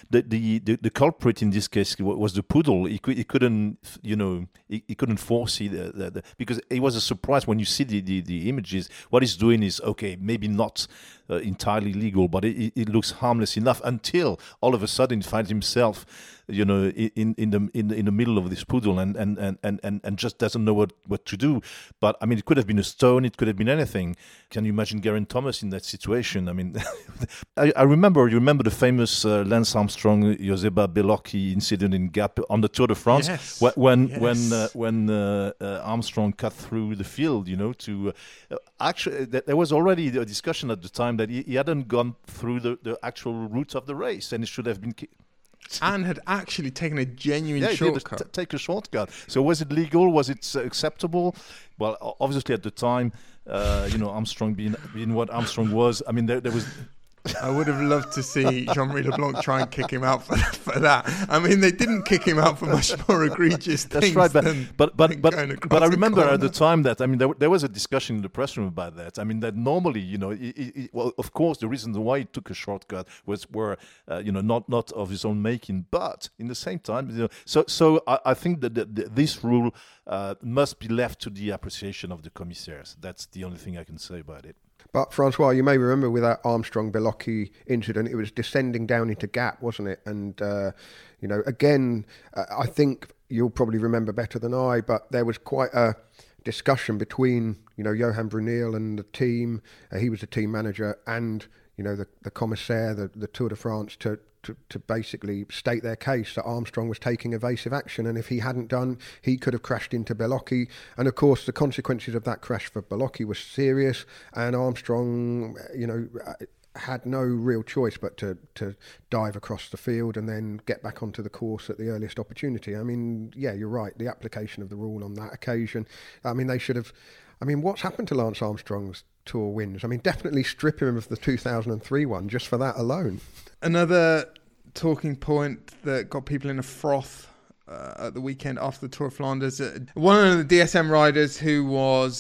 the, the, the culprit in this case was the poodle. He, could, he couldn't, you know, he, he couldn't foresee the, because it was a surprise when you see the, the, the images. What he's doing is okay, maybe not uh, entirely legal, but it, it looks harmless enough until all of a sudden he finds himself you know, in in the in, in the middle of this poodle and and, and, and, and just doesn't know what, what to do. But I mean, it could have been a stone, it could have been anything. Can you imagine Geraint Thomas in that situation? I mean, (laughs) I, I, remember you remember the famous uh, Lance Armstrong Joseba Beloki incident in Gap on the Tour de France yes. when yes. when uh, when uh, uh, Armstrong cut through the field. You know, to uh, actually there was already a discussion at the time that he, he hadn't gone through the, the actual route of the race and it should have been (laughs) and had actually taken a genuine yeah, shortcut. T- take a shortcut. So was it legal? Was it uh, acceptable? Well, obviously at the time, uh, you know, Armstrong being being what Armstrong was, I mean, there, there was I would have loved to see Jean-Marie Leblanc try and kick him out for, (laughs) for that. I mean, they didn't kick him out for much more (laughs) egregious things. That's right, but than but but (laughs) but, but I remember at the time that I mean there, there was a discussion in the press room about that. I mean that normally you know it, it, well of course the reason why he took a shortcut was were uh, you know not not of his own making, but in the same time you know so so I, I think that the, the, this rule uh, must be left to the appreciation of the commissaires. That's the only thing I can say about it. But Francois, you may remember with that Armstrong Beloki incident, it was descending down into gap, wasn't it? And uh, you know, again, uh, I think you'll probably remember better than I, but there was quite a discussion between you know Johan Bruyneel and the team. Uh, he was the team manager, and you know the the commissaire, the, the Tour de France, to, to to basically state their case that Armstrong was taking evasive action, and if he hadn't done, he could have crashed into Beloki. And of course, the consequences of that crash for Beloki was serious, and Armstrong, you know. Had no real choice but to, to dive across the field and then get back onto the course at the earliest opportunity. I mean, yeah, you're right. The application of the rule on that occasion, I mean, they should have. I mean, what's happened to Lance Armstrong's tour wins? I mean, definitely strip him of the 2003 one just for that alone. Another talking point that got people in a froth uh, at the weekend after the Tour of Flanders. Uh, one of the DSM riders who was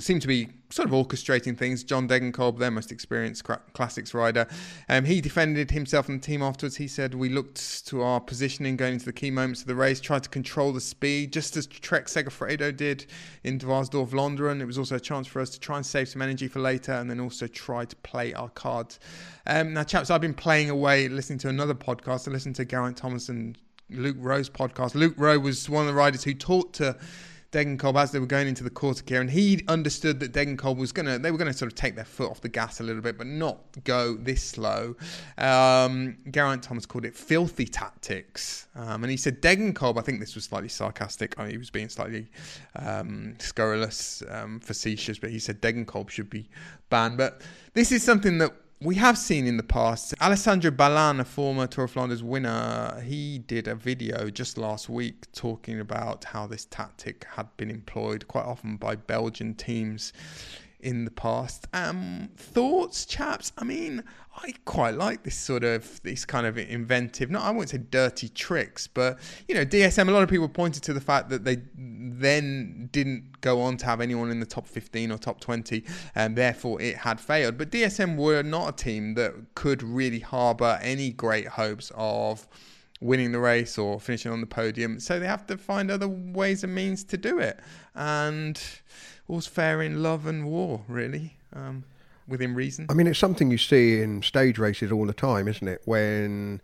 seemed to be sort of orchestrating things, John Degenkolb, their most experienced cra- classics rider, um, he defended himself and the team afterwards. He said, "We looked to our positioning going into the key moments of the race, tried to control the speed, just as Trek Segafredo did in Dwars door Vlaanderen. It was also a chance for us to try and save some energy for later, and then also try to play our cards." Um, now, chaps, I've been playing away, listening to another podcast. I listened to Geraint Thomas and Luke Rowe's podcast. Luke Rowe was one of the riders who talked to Degenkolb as they were going into the Kortekeer, and he understood that Degenkolb was gonna they were gonna sort of take their foot off the gas a little bit, but not go this slow. Um, Geraint Thomas called it filthy tactics, um, and he said Degenkolb. I think this was slightly sarcastic. I mean, he was being slightly um, scurrilous, um, facetious, but he said Degenkolb should be banned. But this is something that we have seen in the past. Alessandro Ballan, a former Tour of Flanders winner, he did a video just last week talking about how this tactic had been employed quite often by Belgian teams in the past. Um, thoughts, chaps? I mean, I quite like this sort of this kind of inventive. Not I won't say dirty tricks, but you know, DSM. A lot of people pointed to the fact that they then didn't go on to have anyone in the top 15 or top 20, and therefore it had failed. But DSM were not a team that could really harbour any great hopes of winning the race or finishing on the podium. So they have to find other ways and means to do it. And all's fair in love and war, really, um, within reason. I mean, it's something you see in stage races all the time, isn't it? When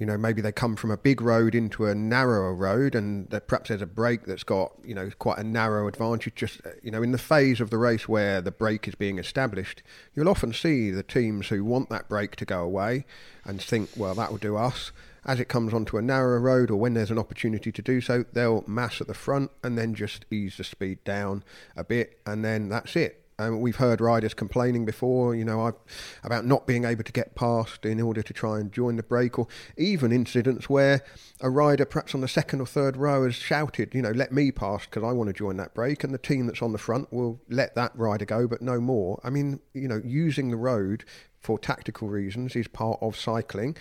you know maybe they come from a big road into a narrower road, and perhaps there's a break that's got you know quite a narrow advantage. Just uh, you know, in the phase of the race where the break is being established, you'll often see the teams who want that break to go away and think, well, that will do us. As it comes onto a narrower road, or when there's an opportunity to do so, they'll mass at the front and then just ease the speed down a bit, and then that's it. Um, we've heard riders complaining before, you know, I've, about not being able to get past in order to try and join the break, or even incidents where a rider, perhaps on the second or third row, has shouted, you know, let me pass because I want to join that break, and the team that's on the front will let that rider go, but no more. I mean, you know, using the road for tactical reasons is part of cycling.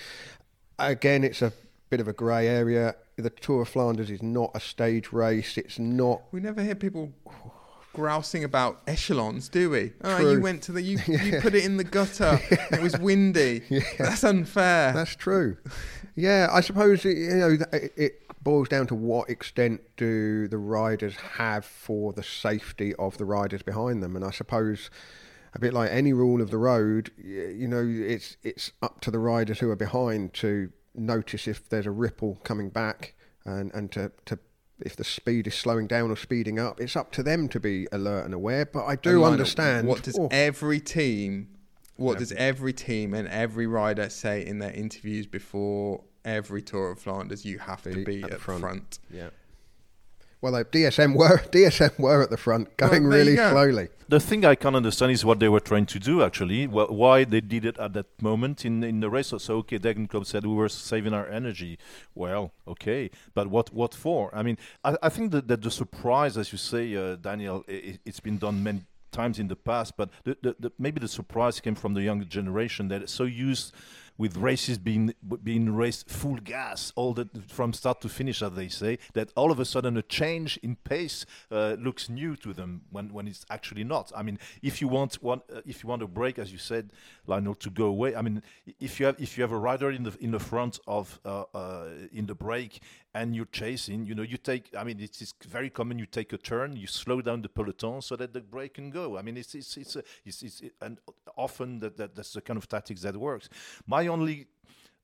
Again, it's a bit of a grey area. The Tour of Flanders is not a stage race. It's not We never hear people grousing about echelons, do we? Oh, True. you went to the you, (laughs) you put it in the gutter. (laughs) It was windy. That's unfair. That's true. Yeah, I suppose it, you know it, it boils down to what extent do the riders have for the safety of the riders behind them, and I suppose a bit like any rule of the road, you know, it's it's up to the riders who are behind to notice if there's a ripple coming back and and to to if the speed is slowing down or speeding up, it's up to them to be alert and aware. But I do Lionel, understand What does Oh, every team, what does every team and every rider say in their interviews before every Tour of Flanders? You have to Be be at at, the front. front. Yeah. Well, they, DSM were (laughs) DSM were at the front, going there you really go. slowly. The thing I can't understand is what they were trying to do, actually, wh- why they did it at that moment in, in the race. So, so okay, Degenkolb said we were saving our energy. Well, okay, but what what for? I mean, I, I think that, that the surprise, as you say, uh, Daniel, i i- it's been done many times in the past, but the, the, the, maybe the surprise came from the younger generation that is so used with races being being raced full gas all the from start to finish, as they say, that all of a sudden a change in pace uh, looks new to them when, when it's actually not. I mean, if you want one, uh, if you want a break, as you said, Lionel, to go away. I mean, if you have if you have a rider in the in the front of uh, uh in the break and you're chasing, you know, you take. I mean, it's, very common. You take a turn, you slow down the peloton so that the break can go. I mean, it's it's it's, a, it's, it's and often that, that that's the kind of tactics that works. My only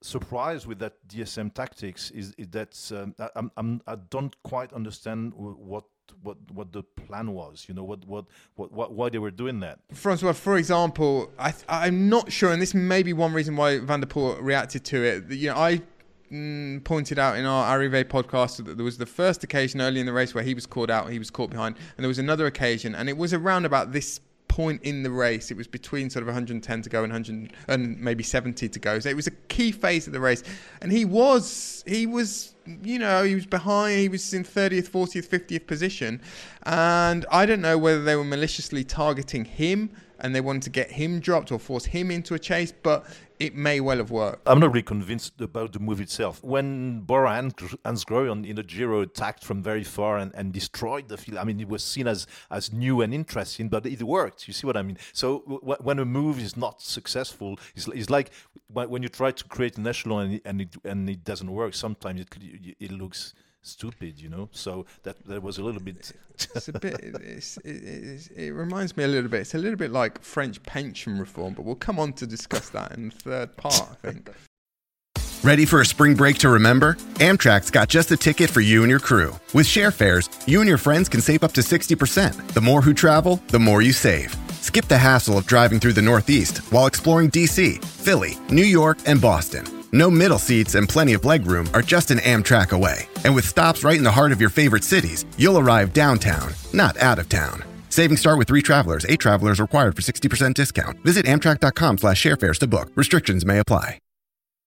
surprise with that DSM tactics is, is that um, I, I'm, I don't quite understand what what what the plan was you know what what what, what why they were doing that. Francois for example i i'm not sure and this may be one reason why van der poel reacted to it. You know i mm, pointed out in our Arrivée podcast that there was the first occasion early in the race where he was caught out, he was caught behind, and there was another occasion, and it was around about this point in the race. It was between sort of 110 to go and 100 and maybe 70 to go. So it was a key phase of the race, and he was he was you know he was behind. He was in 30th, 40th, 50th position, and I don't know whether they were maliciously targeting him and they wanted to get him dropped or force him into a chase, but it may well have worked. I'm not really convinced about the move itself. When Bora Hansgrohe in the Giro attacked from very far and, and destroyed the field, I mean, it was seen as, as new and interesting, but it worked. You see what I mean? So w- when a move is not successful, it's, it's like when you try to create an echelon and and it, and it doesn't work, sometimes it, it looks stupid, you know. So that that was a little bit. it's a (laughs) bit. It's, it's, it reminds me a little bit. It's a little bit like French pension reform, but we'll come on to discuss that in the third part, I think. Ready for a spring break to remember? Amtrak's got just the ticket for you and your crew. With share fares, you and your friends can save up to 60%. The more who travel, the more you save. Skip the hassle of driving through the Northeast while exploring DC, Philly, New York, and Boston. No middle seats and plenty of legroom are just an Amtrak away. And with stops right in the heart of your favorite cities, you'll arrive downtown, not out of town. Savings start with three travelers. Eight travelers required for 60% discount. Visit Amtrak.com slash sharefares to book. Restrictions may apply.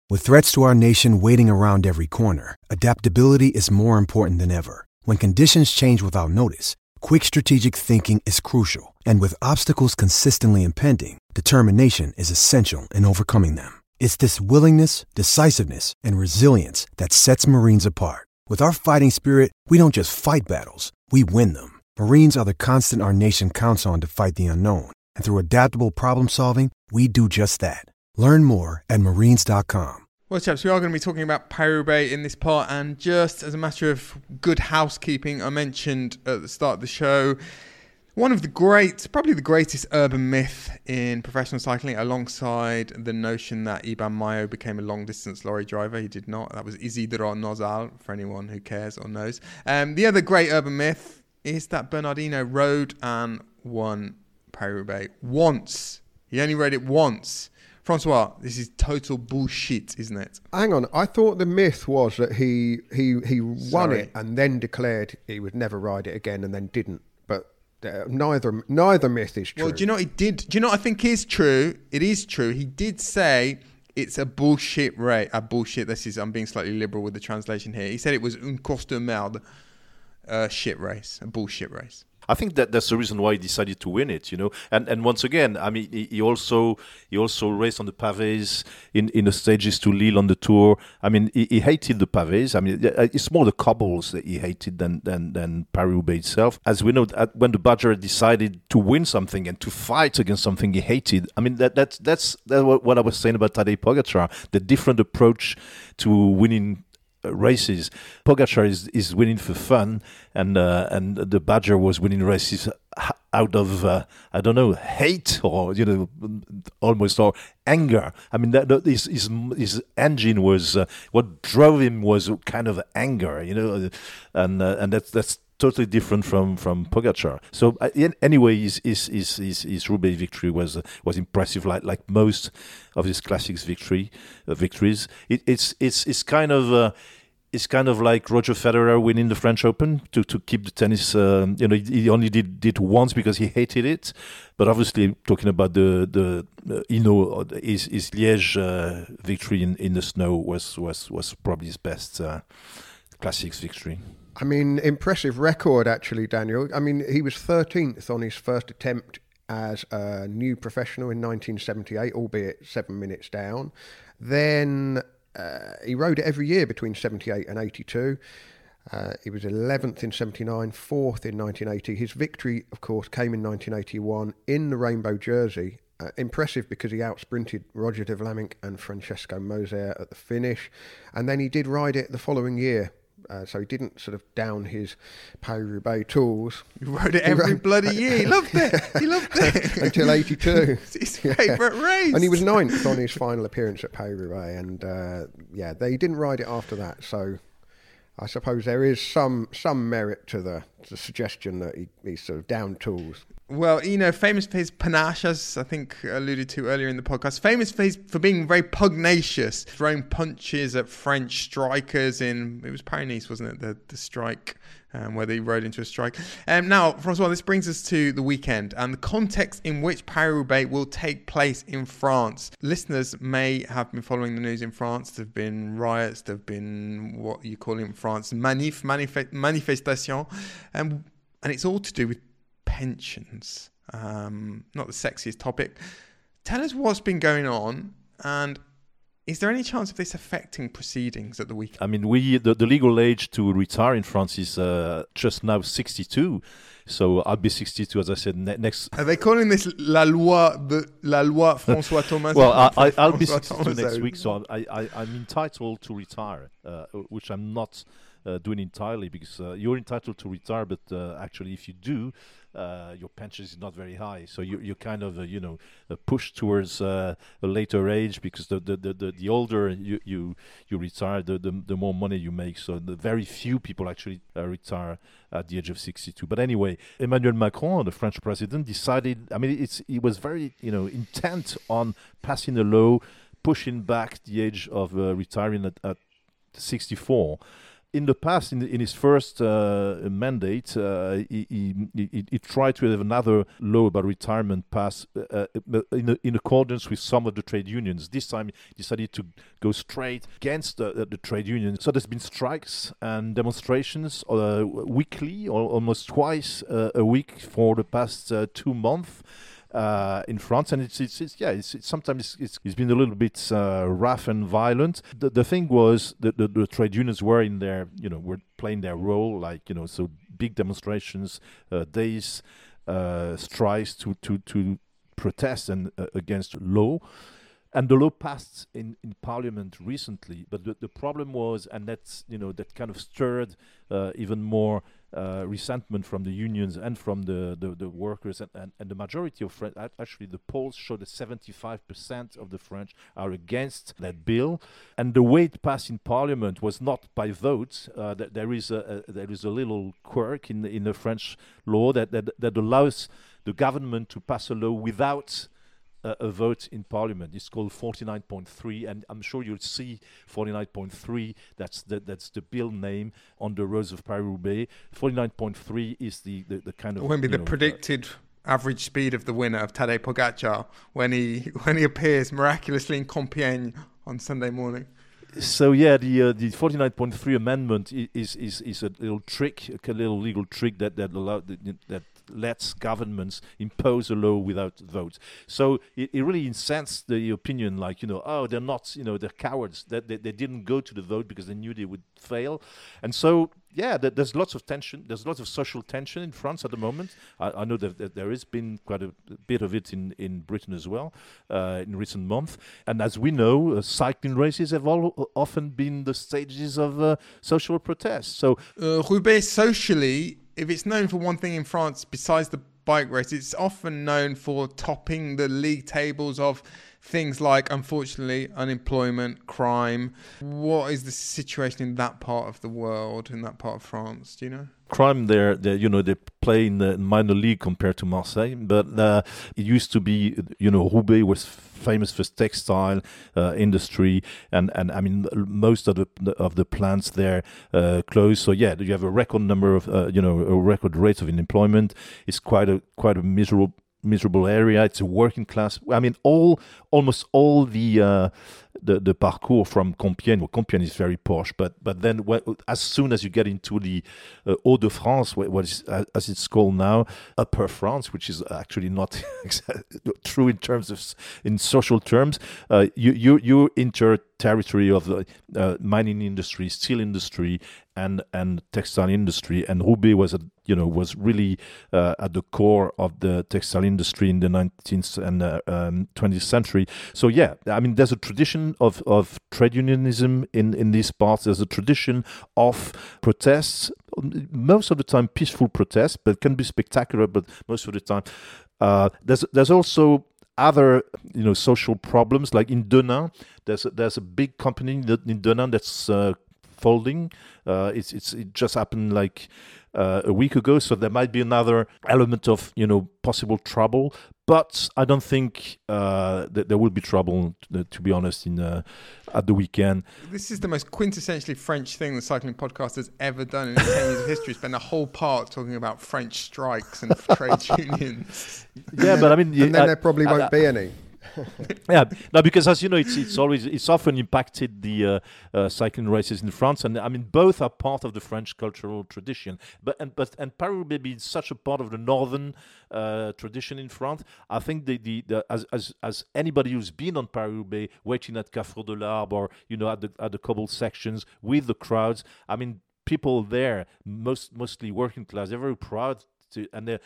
With threats to our nation waiting around every corner, adaptability is more important than ever. When conditions change without notice, quick strategic thinking is crucial. And with obstacles consistently impending, determination is essential in overcoming them. It's this willingness, decisiveness, and resilience that sets Marines apart. With our fighting spirit, we don't just fight battles, we win them. Marines are the constant our nation counts on to fight the unknown. And through adaptable problem solving, we do just that. Learn more at marines.com. Well, chaps, we are going to be talking about Paris in this part, and just as a matter of good housekeeping, I mentioned at the start of the show one of the great, probably the greatest urban myth in professional cycling, alongside the notion that Iban Mayo became a long distance lorry driver. He did not. That was Isidro Nozal, for anyone who cares or knows. Um, the other great urban myth is that Bernard Hinault rode and won Paris Roubaix once. He only rode it once. Francois, this is total bullshit, isn't it? Hang on, I thought the myth was that he he he won it and then declared he would never ride it again, and then didn't. Uh, neither neither myth is true. Well, do you know what he did? Do you know what I think is true? It is true. He did say it's a bullshit rate. A bullshit. This is I'm being slightly liberal with the translation here. He said it was un course de merde, a shit race, a bullshit race. I think that that's the reason why he decided to win it, you know. And and once again, I mean, he, he also he also raced on the pavés in, in the stages to Lille on the tour. I mean, he, he hated the pavés. I mean, it's more the cobbles that he hated than than than Paris-Roubaix itself. As we know, when the Badger decided to win something and to fight against something he hated, I mean, that that's that's, that's what I was saying about Tadej Pogacar, the different approach to winning races. Pogacar is, is winning for fun, and uh, and the Badger was winning races out of uh, I don't know hate or you know almost or anger. I mean that, that his, his his engine was uh, what drove him was kind of anger, you know, and uh, and that's that's totally different from from Pogacar. So uh, anyway, his his his his, his Roubaix victory was uh, was impressive, like like most of his classics victory uh, victories. It, it's it's it's kind of. Uh, it's kind of like Roger Federer winning the French Open to, to keep the tennis. Um, you know, he only did did once because he hated it. But obviously, talking about the the uh, you know his his Liège uh, victory in, in the snow was was was probably his best classics victory. I mean, impressive record actually, Daniel. I mean, he was 13th on his first attempt as a new professional in 1978, albeit seven minutes down. Then uh, he rode it every year between 78 and 82. Uh, he was 11th in 79, 4th in 1980. His victory, of course, came in 1981 in the rainbow jersey. Uh, impressive because he outsprinted Roger de Vlaeminck and Francesco Moser at the finish. And then he did ride it the following year. Uh, so he didn't sort of down his Paris-Roubaix tools. He rode it every bloody year. He loved it. He loved (laughs) it. Until 82. (laughs) his favourite yeah. race. And he was ninth on his final appearance at Paris-Roubaix. And uh, yeah, they didn't ride it after that. So I suppose there is some some merit to the, the suggestion that he, he's sort of down tools. Well, you know, famous for his panache, as I think alluded to earlier in the podcast. Famous for his, for being very pugnacious, throwing punches at French strikers in it was Paris Nice, wasn't it? The the strike um, where they rode into a strike. Um, now, Francois, this brings us to the weekend and the context in which Paris Roubaix will take place in France. Listeners may have been following the news in France. There have been riots, there have been what you call in France manif, manif- manifestation, um, and it's all to do with pensions. Um, not the sexiest topic. Tell us what's been going on and is there any chance of this affecting proceedings at the weekend? I mean, we the, the legal age to retire in France is uh, just now 62. So I'll be 62, as I said, ne- next. Are they calling this la loi the la loi (laughs) François Thomazeau? well, I, will be 62 next week, so I, I, I'm entitled to retire, uh, which I'm not uh, doing entirely because uh, you're entitled to retire, but uh, actually, if you do, uh, your pension is not very high. So you you kind of uh, you know uh, push towards a later age because the the, the, the, the older you, you you retire, the, the the more money you make. So the very few people actually retire at the age of 62. But anyway, Emmanuel Macron, the French president, decided. I mean, it's he was very you know intent on passing a law pushing back the age of retiring at, at 64 in the past, in, in his first uh, mandate, uh, he, he, he, tried to have another law about retirement passed uh, uh in, in accordance with some of the trade unions. This time, he decided to go straight against the, the trade unions. So there's been strikes and demonstrations uh, weekly, or almost twice uh, a week for the past two months uh, in France, and it's, it's, it's yeah, it's, it's sometimes it's, it's been a little bit uh, rough and violent. The, the thing was that the, the trade unions were in their you know were playing their role, like you know, so big demonstrations, uh, days, uh, strikes to to to protest and uh, against law. And the law passed in, in parliament recently, but the, the problem was, and that's you know that kind of stirred uh, even more uh, resentment from the unions and from the, the, the workers and, and, and, the majority of French actually the polls show that 75% of the French are against that bill. And the way it passed in parliament was not by vote. Uh, there is a, a, there is a little quirk in the, in the French law that, that that allows the government to pass a law without uh, a vote in parliament. It's called 49.3, and I'm sure you'll see 49.3. That's the, that's the bill name on the roads of Paris-Roubaix. 49.3 is the, the, the kind of. It won't be the know, predicted. Average speed of the winner of Tadej Pogacar when he (laughs) when he appears miraculously in Compiègne on Sunday morning so yeah, the uh, the 49.3 amendment is, is is a little trick, a little legal trick that that allow, that lets governments impose a law without votes. So it, it really incensed the opinion, like you know, oh, they're not, you know, they're cowards. That they, they, didn't go to the vote because they knew they would fail, and so yeah, there's lots of tension. There's lots of social tension in France at the moment. I, I know that, that, there has been quite a bit of it in, in Britain as well uh, in recent months. And as we know, uh, cycling races have all, often been the stages of uh, social protest. So uh, Roubaix socially if it's known for one thing in France besides the bike race, it's often known for topping the league tables of things like, unfortunately, unemployment, crime. What is the situation in that part of the world, in that part of France? Do you know? Crime there, you know, they play in the minor league compared to Marseille, but uh, it used to be, you know, Roubaix was famous for textile uh, industry, and, and I mean most of the of the plants there uh, closed. So yeah, you have a record number of, uh, you know, a record rate of unemployment. It's quite a quite a miserable miserable area. It's a working class. I mean, all almost all the uh, the, the parcours from Compiègne. Well, Compiègne is very posh, but but then as soon as you get into the uh, Hauts-de-France, what is as it's called now, Upper France, which is actually not (laughs) true in terms of in social terms, uh, you you you enter territory of the uh, mining industry, steel industry, and and textile industry. And Roubaix was a you know was really uh, at the core of the textile industry in the 19th and uh, um, 20th century. So yeah, I mean, there's a tradition of of trade unionism in in these parts. There's a tradition of protests. Most of the time, peaceful protests, but can be spectacular. But most of the time, uh, there's there's also other you know social problems like in Denain there's a, there's a big company in Denain that's uh, folding uh, it's it's it just happened like uh, a week ago so there might be another element of you know possible trouble but I don't think uh, that there will be trouble, uh, to be honest, in uh, at the weekend. This is the most quintessentially French thing the cycling podcast has ever done in 10 years of history. Spend a whole part talking about French strikes and trade (laughs) unions. Yeah, but I mean, and then there probably won't be any. (laughs) yeah, no, because as you know, it's it's always it's often impacted the uh, uh, cycling races in France, and I mean both are part of the French cultural tradition. But and but and Paris being such a part of the northern uh, tradition in France, I think the, the, the as as as anybody who's been on Paris Roubaix, waiting at Carrefour de l'Arbre or you know at the at the cobble sections with the crowds, I mean people there, most mostly working class, they're very proud to, and the,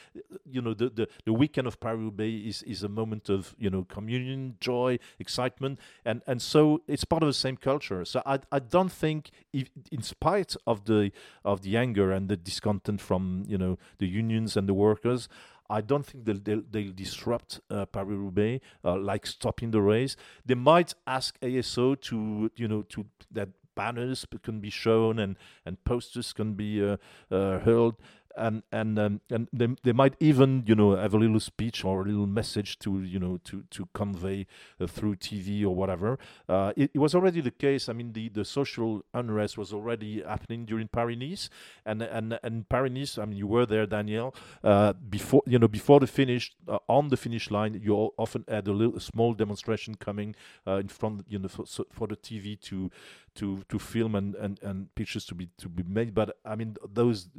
you know the, the, the weekend of Paris Roubaix is is a moment of you know communion, joy, excitement, and and so it's part of the same culture. So I I don't think, if, in spite of the of the anger and the discontent from you know the unions and the workers. I don't think they'll, they'll, they'll disrupt uh, Paris-Roubaix, uh, like stopping the race. They might ask ASO to, you know, to that banners can be shown and, and posters can be uh, uh, hurled and and um, and they, they might even you know have a little speech or a little message to you know to to convey uh, through TV or whatever. Uh, it, it, was already the case. I mean, the, the social unrest was already happening during Paris Nice, and and and Paris Nice. I mean, you were there, Daniel. Uh, before you know before the finish, uh, on the finish line, you often had a little a small demonstration coming uh, in front, you know, for, for the TV to to to film and, and, and pictures to be to be made. But I mean, those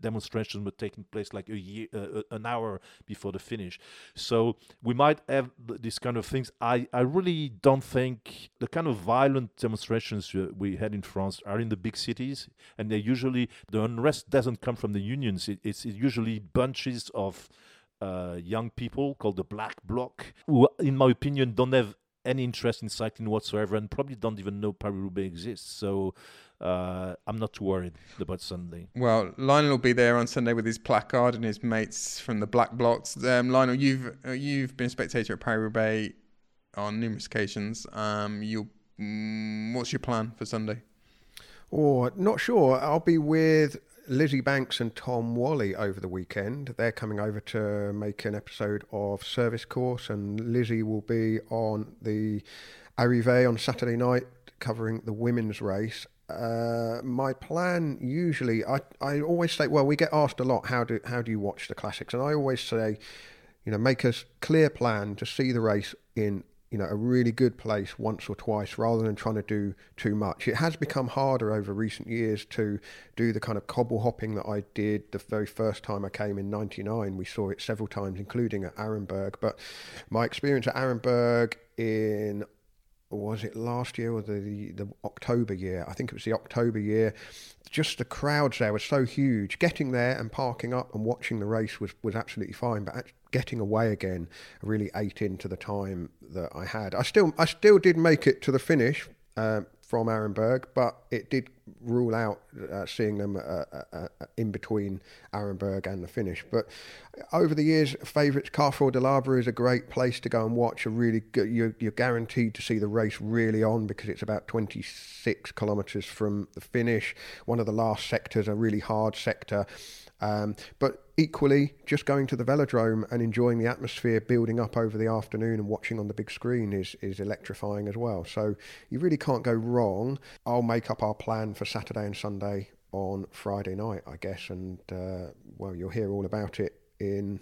demonstrations were taking place like a year, uh, an hour before the finish. So we might have these kind of things. I I really don't think the kind of violent demonstrations we had in France are in the big cities, and they usually the unrest doesn't come from the unions. It, it's usually bunches of uh, young people called the Black Bloc, who, in my opinion, don't have any interest in cycling whatsoever and probably don't even know Paris Roubaix exists. So uh, I'm not too worried about Sunday. Well, Lionel will be there on Sunday with his placard and his mates from the Black Blocs. Um, Lionel, you've uh, you've been a spectator at Paris Roubaix on numerous occasions. Um, you, mm, what's your plan for Sunday? Oh, not sure. I'll be with Lizzie Banks and Tom Wally over the weekend. They're coming over to make an episode of Service Course, and Lizzie will be on the Arrivée on Saturday night covering the women's race. Uh, my plan usually, I, I always say, well, we get asked a lot, how do how do you watch the classics? And I always say, you know, make a clear plan to see the race in you know a really good place once or twice rather than trying to do too much. It has become harder over recent years to do the kind of cobble hopping that I did the very first time I came in 99 we saw it several times including at Arenberg. But my experience at Arenberg in was it last year or the the October year? I think it was the October year. Just the crowds there were so huge. Getting there and parking up and watching the race was, was absolutely fine, but getting away again really ate into the time that I had. I still I still did make it to the finish. Uh, from Arenberg, but it did rule out uh, seeing them uh, uh, uh, in between Arenberg and the finish. But over the years, favourites Carrefour de l'Arbre is a great place to go and watch. A really good, you're, you're guaranteed to see the race really on because it's about 26 kilometres from the finish. One of the last sectors, a really hard sector. Um, but equally, just going to the velodrome and enjoying the atmosphere building up over the afternoon and watching on the big screen is, is electrifying as well. So you really can't go wrong. I'll make up our plan for Saturday and Sunday on Friday night, I guess, and uh, well, you'll hear all about it in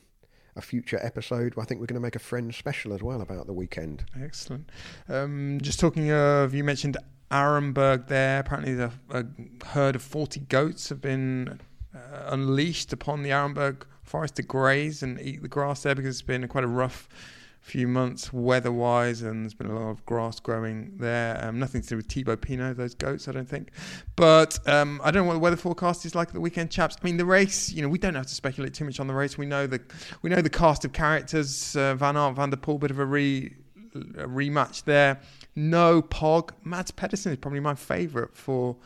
a future episode. I think we're going to make a friend special as well about the weekend. Excellent. Um, just talking of, you mentioned Arenberg there. Apparently, the, a herd of 40 goats have been uh, unleashed upon the Arenberg forest to graze and eat the grass there because it's been quite a rough few months weather wise, and there's been a lot of grass growing there. Um, nothing to do with Thibaut Pinot, those goats, I don't think. But um, I don't know what the weather forecast is like at the weekend, chaps. I mean, the race, you know, we don't have to speculate too much on the race. We know the we know the cast of characters. Uh, Van Aert, Van der Poel, bit of a re a rematch there. No Pog. Mads Pedersen is probably my favourite for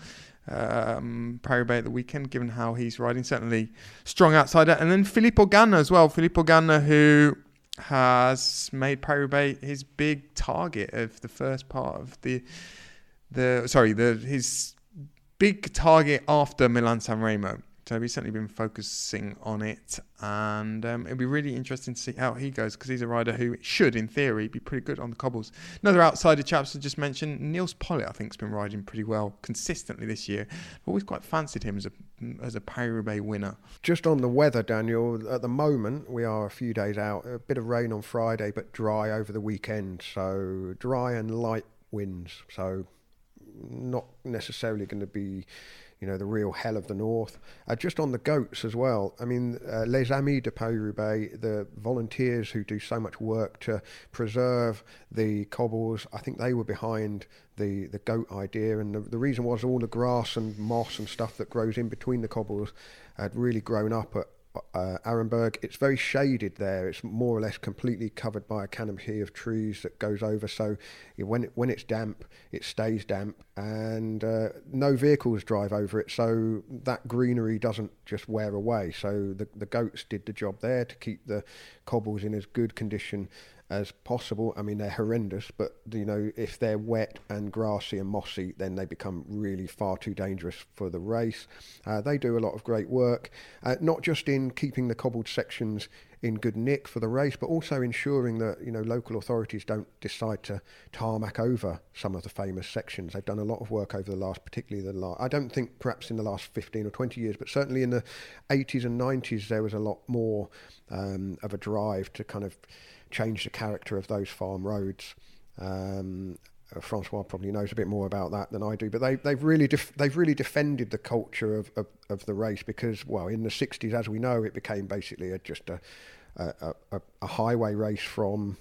um, Paris at the weekend, given how he's riding. Certainly strong outsider. And then Filippo Ganna as well. Filippo Ganna, who has made Paris his big target of the first part of the the sorry the his big target after Milan San Remo. So he's certainly been focusing on it, and um, it'll be really interesting to see how he goes because he's a rider who should, in theory, be pretty good on the cobbles. Another outsider chaps I just mentioned, Nils Politt, I think, has been riding pretty well consistently this year. I've always quite fancied him as a as a Paris Roubaix winner. Just on the weather, Daniel, at the moment we are a few days out. A bit of rain on Friday, but dry over the weekend. So dry and light winds. So not necessarily going to be you know, the real hell of the north. Uh, just on the goats as well. I mean, uh, Les Amis de Paris-Roubaix, the volunteers who do so much work to preserve the cobbles, I think they were behind the, the goat idea. And the, the reason was all the grass and moss and stuff that grows in between the cobbles had really grown up at uh, Arenberg. It's very shaded there. It's more or less completely covered by a canopy of trees that goes over. So when it, when it's damp, it stays damp, and uh, no vehicles drive over it. So that greenery doesn't just wear away. So the the goats did the job there to keep the cobbles in as good condition as possible. I mean, they're horrendous, but you know, if they're wet and grassy and mossy, then they become really far too dangerous for the race. Uh, they do a lot of great work, uh, not just in keeping the cobbled sections in good nick for the race, but also ensuring that you know local authorities don't decide to tarmac over some of the famous sections. They've done a lot of work over the last, particularly the last. I don't think perhaps in the last 15 or 20 years, but certainly in the 80s and 90s, there was a lot more um, of a drive to kind of change the character of those farm roads. Um, uh, Francois probably knows a bit more about that than I do, but they, they've really def- they've really defended the culture of, of, of, the race because, well, in the 60s, as we know, it became basically a, just a, a, a, a highway race from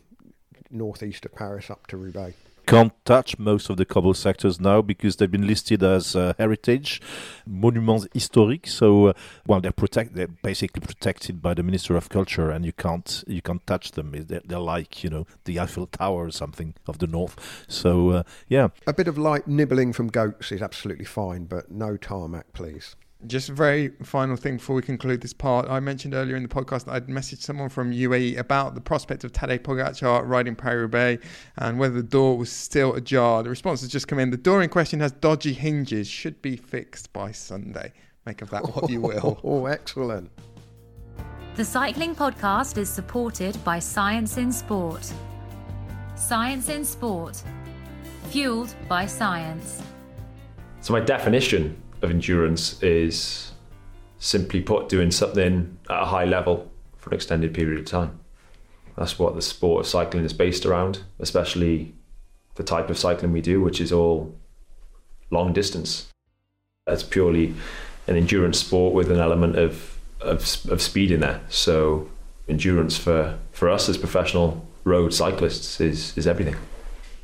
northeast of Paris up to Roubaix can't touch most of the cobble sectors now because they've been listed as uh, heritage monuments historiques. So, uh, well, they're protect they're basically protected by the Minister of Culture, and you can't you can't touch them. They're, they're like you know the Eiffel Tower or something of the north. So, uh, yeah, a bit of light nibbling from goats is absolutely fine, but no tarmac, please. Just a very final thing before we conclude this part. I mentioned earlier in the podcast that I'd messaged someone from UAE about the prospect of Tadej Pogacar riding Paris-Roubaix and whether the door was still ajar. The response has just come in. The door in question has dodgy hinges, should be fixed by Sunday. Make of that what you (laughs) will. Oh, excellent. The Cycling Podcast is supported by Science in Sport. Science in Sport, fueled by science. So, my definition of endurance is simply put doing something at a high level for an extended period of time. That's what the sport of cycling is based around, especially the type of cycling we do, which is all long distance. It's purely an endurance sport with an element of, of, of speed in there. So endurance for, for us as professional road cyclists is, is everything.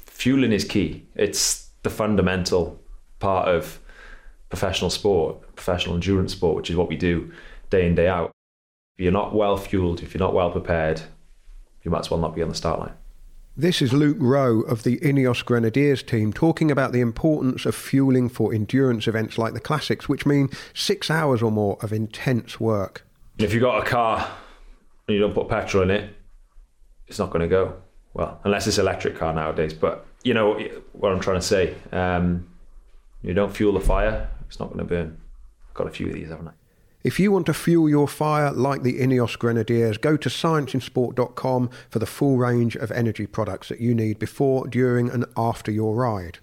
Fueling is key. It's the fundamental part of professional sport, professional endurance sport, which is what we do day in, day out. If you're not well fueled, if you're not well prepared, you might as well not be on the start line. This is Luke Rowe of the Ineos Grenadiers team talking about the importance of fueling for endurance events like the Classics, which mean six hours or more of intense work. If you've got a car and you don't put petrol in it, it's not going to go. Well, unless it's electric car nowadays. But you know what I'm trying to say. Um, you don't fuel the fire, it's not going to burn. I've got a few of these, haven't I? If you want to fuel your fire like the Ineos Grenadiers, go to scienceinsport.com for the full range of energy products that you need before, during, and after your ride.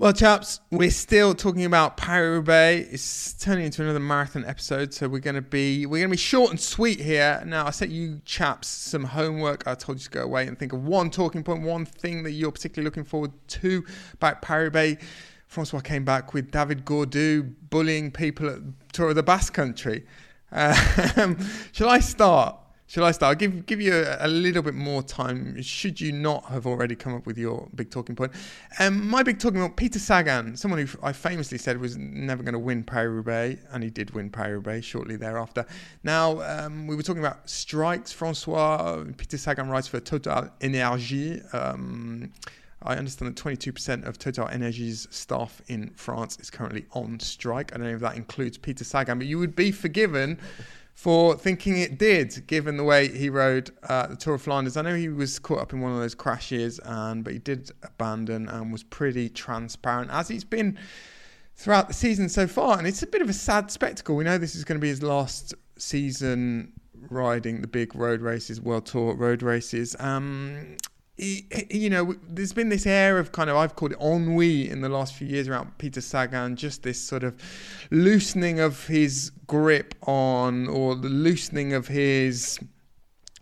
Well, chaps, we're still talking about Paris-Roubaix. It's turning into another marathon episode, so we're going to be we're to be short and sweet here. Now, I set you chaps some homework. I told you to go away and think of one talking point, one thing that you're particularly looking forward to about Paris-Roubaix. Francois came back with David Gaudu bullying people at Tour of the Basque Country. (laughs) Um, shall I start? Shall I start? I'll give give you a, a, little bit more time. Should you not have already come up with your big talking point? Um, my big talking point: Peter Sagan, someone who I famously said was never going to win Paris Roubaix, and he did win Paris Roubaix shortly thereafter. Now um, we were talking about strikes. Francois Peter Sagan writes for Total Energie. Um, I understand that 22% of Total Energies staff in France is currently on strike. I don't know if that includes Peter Sagan, but you would be forgiven for thinking it did, given the way he rode uh, the Tour of Flanders. I know he was caught up in one of those crashes, and but he did abandon and was pretty transparent, as he's been throughout the season so far. And it's a bit of a sad spectacle. We know this is going to be his last season riding the big road races, World Tour road races. Um, you know, there's been this air of kind of, I've called it ennui in the last few years around Peter Sagan, just this sort of loosening of his grip on, or the loosening of his,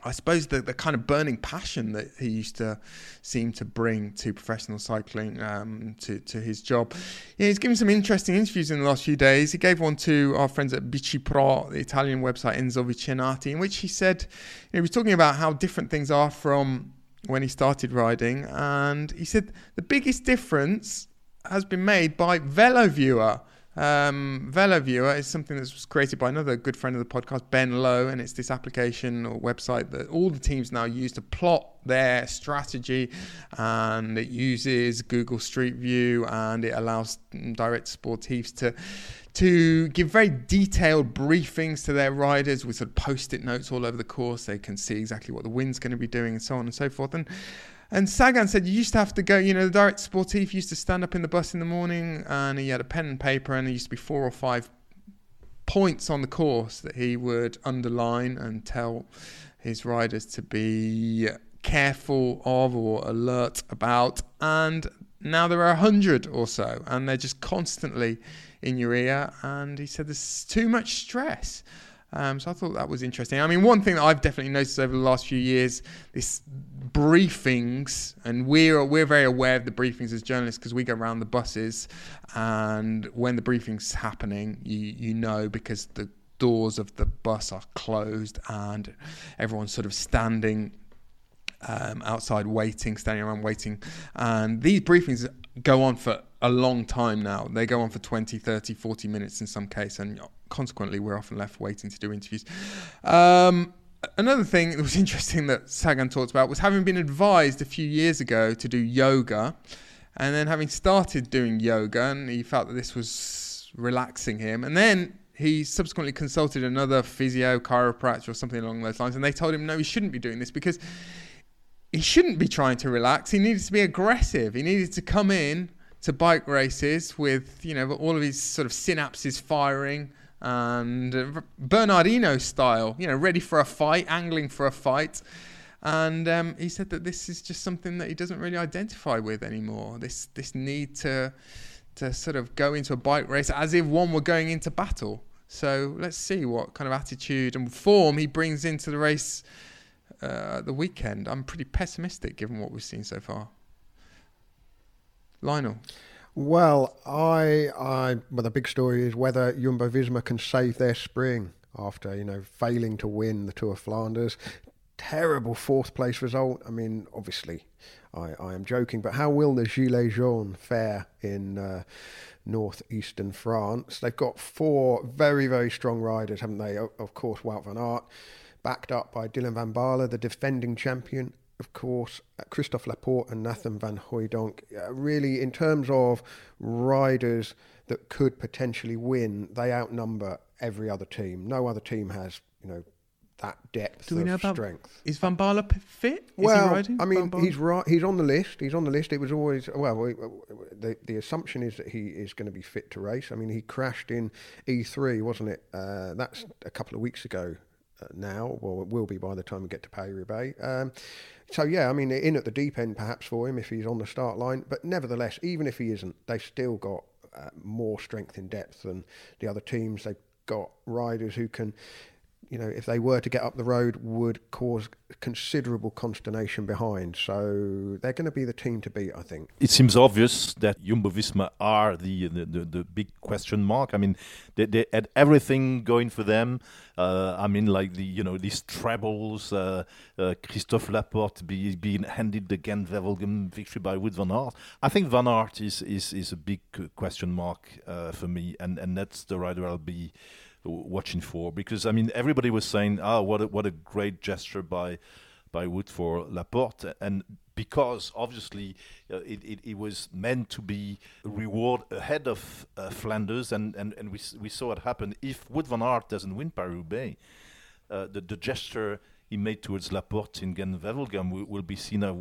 I suppose, the, the kind of burning passion that he used to seem to bring to professional cycling, um, to, to his job. Yeah, he's given some interesting interviews in the last few days. He gave one to our friends at Bici Pro, the Italian website Enzo Vicennati, in which he said, you know, he was talking about how different things are from when he started riding, and he said the biggest difference has been made by VeloViewer. Um, VeloViewer is something that was created by another good friend of the podcast, Ben Lowe, and it's this application or website that all the teams now use to plot their strategy. And it uses Google Street View and it allows direct sportifs to to give very detailed briefings to their riders with sort of post-it notes all over the course. They can see exactly what the wind's going to be doing and so on and so forth. And and Sagan said you used to have to go, you know, the direct sportif used to stand up in the bus in the morning and he had a pen and paper and there used to be four or five points on the course that he would underline and tell his riders to be careful of or alert about. And now there are a hundred or so and they're just constantly in your ear. And he said there's too much stress. Um, so I thought that was interesting. I mean, one thing that I've definitely noticed over the last few years, this briefings, and we're we're very aware of the briefings as journalists because we go around the buses, and when the briefings happening, you you know because the doors of the bus are closed and everyone's sort of standing um, outside waiting, standing around waiting, and these briefings go on for a long time now. They go on for 20, 30, 40 minutes in some case, and consequently, we're often left waiting to do interviews. Um, another thing that was (laughs) interesting that Sagan talked about was having been advised a few years ago to do yoga, and then having started doing yoga, and he felt that this was relaxing him, and then he subsequently consulted another physio, chiropractor, or something along those lines, and they told him no, he shouldn't be doing this because he shouldn't be trying to relax. He needed to be aggressive. He needed to come in to bike races with you know all of his sort of synapses firing and Bernard Hinault style, you know, ready for a fight, angling for a fight. And um, he said that this is just something that he doesn't really identify with anymore. This this need to to sort of go into a bike race as if one were going into battle. So let's see what kind of attitude and form he brings into the race uh, the weekend. I'm pretty pessimistic given what we've seen so far. Lionel. Well, I, I, well, the big story is whether Jumbo Visma can save their spring after you know failing to win the Tour of Flanders. Terrible fourth place result. I mean, obviously, I, I am joking, but how will the Gilets Jaunes fare in uh, northeastern France? They've got four very, very strong riders, haven't they? Of course, Wout van Aert, backed up by Dylan van Baarle, the defending champion, of course, uh, Christophe Laporte and Nathan Van Hooydonck. Uh, really, in terms of riders that could potentially win, they outnumber every other team. No other team has, you know, that depth Do we of know about, strength. Is Van Baarle fit? Is well, he riding? I mean, he's right. He's on the list. He's on the list. It was always well. we- The the assumption is that he is going to be fit to race. I mean, he crashed in E3, wasn't it? Uh, that's a couple of weeks ago. uh, now. Well, it will be by the time we get to Paris Roubaix. Um, so yeah, I mean, in at the deep end perhaps for him if he's on the start line. But nevertheless, even if he isn't, they've still got uh, more strength in depth than the other teams. They've got riders who can you know, if they were to get up the road, would cause considerable consternation behind. So they're going to be the team to beat, I think. It seems obvious that Jumbo Visma are the, the, the, the, big question mark. I mean, they, they had everything going for them. Uh, I mean, like the you know these trebles, uh, uh, Christophe Laporte be, being handed the Gent Wevelgem victory by Wout van Aert. I think Van Aert is is, is a big question mark uh, for me, and, and that's the rider I'll be watching for because I mean everybody was saying, "Oh, what a, what a great gesture by by Wout for Laporte," and because obviously uh, it, it, it, was meant to be a reward ahead of uh, Flanders, and, and, and we we saw it happen. If Wout van Aert doesn't win Paris-Roubaix, uh, the the gesture he made towards Laporte in Gent-Wevelgem will, will be seen as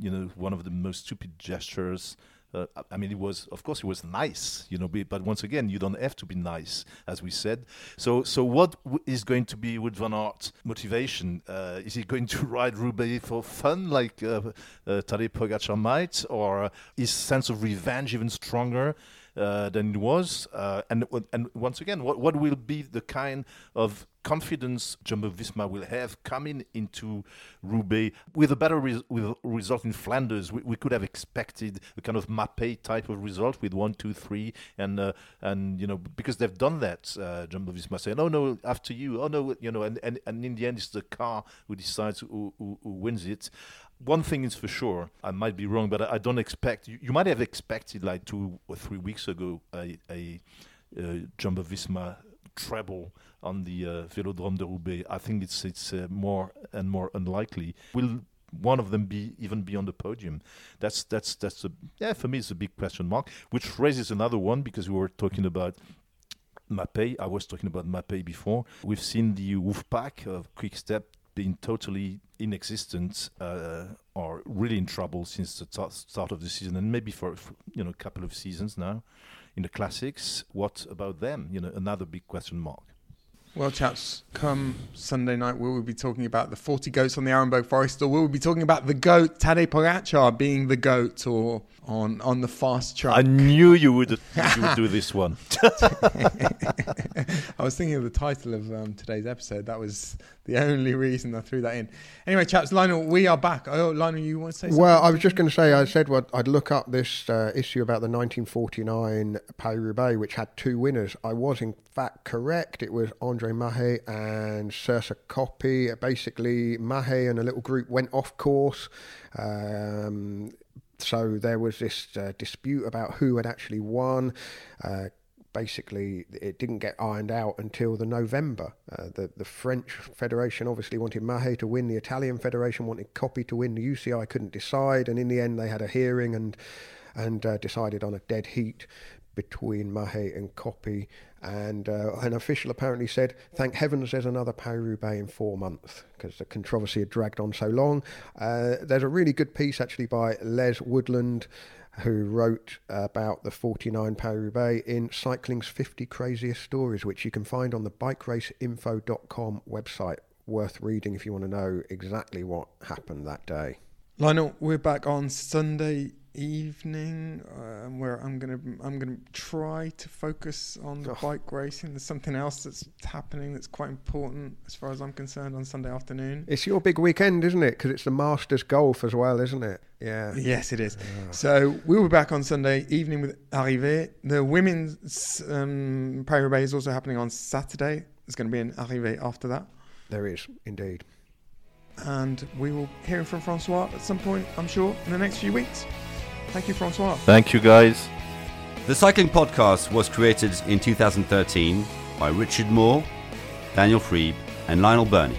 you know one of the most stupid gestures uh, I mean, it was, of course, it was nice, you know. But once again, you don't have to be nice, as we said. So, so what is going to be Wout van Aert's motivation? Uh, is he going to (laughs) ride Roubaix for fun, like uh, uh, Tadej Pogacar might, or is sense of revenge even stronger? Uh, than it was, uh, and and once again, what what will be the kind of confidence Jumbo Visma will have coming into Roubaix with a better re- with result in Flanders. We, we, could have expected a kind of Mapei type of result with one, two, three, and uh, and you know because they've done that. Uh, Jumbo Visma saying, "Oh no, after you. Oh no, you know," and and, and in the end, it's the car who decides who, who, who wins it one thing is for sure, I might be wrong, but I, don't expect. You, you, might have expected like two or three weeks ago a, a, Jumbo Visma treble on the uh, Velodrome de Roubaix. I think it's it's uh, more and more unlikely. Will one of them be even be on the podium? That's that's that's a yeah for me it's a big question mark, which raises another one because we were talking about Mapei. I was talking about Mapei before. We've seen the Wolfpack of Quick Step been totally inexistent uh, or really in trouble since the t- start of the season, and maybe for, for, you know a couple of seasons now in the classics. What about them? You know, another big question mark. Well, chaps, come Sunday night, we will we be talking about the 40 goats on the Arenberg Forest, or we will we be talking about the goat, Tadej Pogacar, being the goat, or on, on the fast track? I knew you would, you would do this one. (laughs) (laughs) I was thinking of the title of um, today's episode. That was the only reason I threw that in. Anyway, chaps, Lionel, we are back. Oh, Lionel, you want to say something? Well, I was just going to say, I said what I'd look up this uh, issue about the 1949 Paris Roubaix, which had two winners. I was, in fact, correct. It was Andre Mahé and Serse Coppi. Basically, Mahé and a little group went off course. Um, so there was this uh, dispute about who had actually won. Uh, basically it didn't get ironed out until the November. Uh, the the French Federation obviously wanted Mahé to win, the Italian Federation wanted Coppi to win, the UCI couldn't decide, and in the end they had a hearing and and uh, decided on a dead heat between Mahé and Coppi. And uh, an official apparently said, "Thank heavens there's another Paris-Roubaix in four months because the controversy had dragged on so long." Uh, there's a really good piece actually by Les Woodland who wrote about the 49 Paris-Roubaix in Cycling's 50 Craziest Stories, which you can find on the bikeraceinfo.com website. Worth reading if you want to know exactly what happened that day. Lionel, we're back on Sunday evening uh, where I'm gonna I'm gonna try to focus on the oh. bike racing. There's something else that's happening that's quite important as far as I'm concerned on Sunday afternoon. It's your big weekend, isn't it? Because it's the Masters Golf as well, isn't it? Yeah. Yes, it is. Yeah. So we will be back on Sunday evening with Arrivée. The women's um, is also happening on Saturday. There's going to be an Arrivée after that. There is indeed. And we will hear from Francois at some point, I'm sure, in the next few weeks. Thank you, Francois. Thank you, guys. The Cycling Podcast was created in 2013 by Richard Moore, Daniel Friebe, and Lionel Birnie.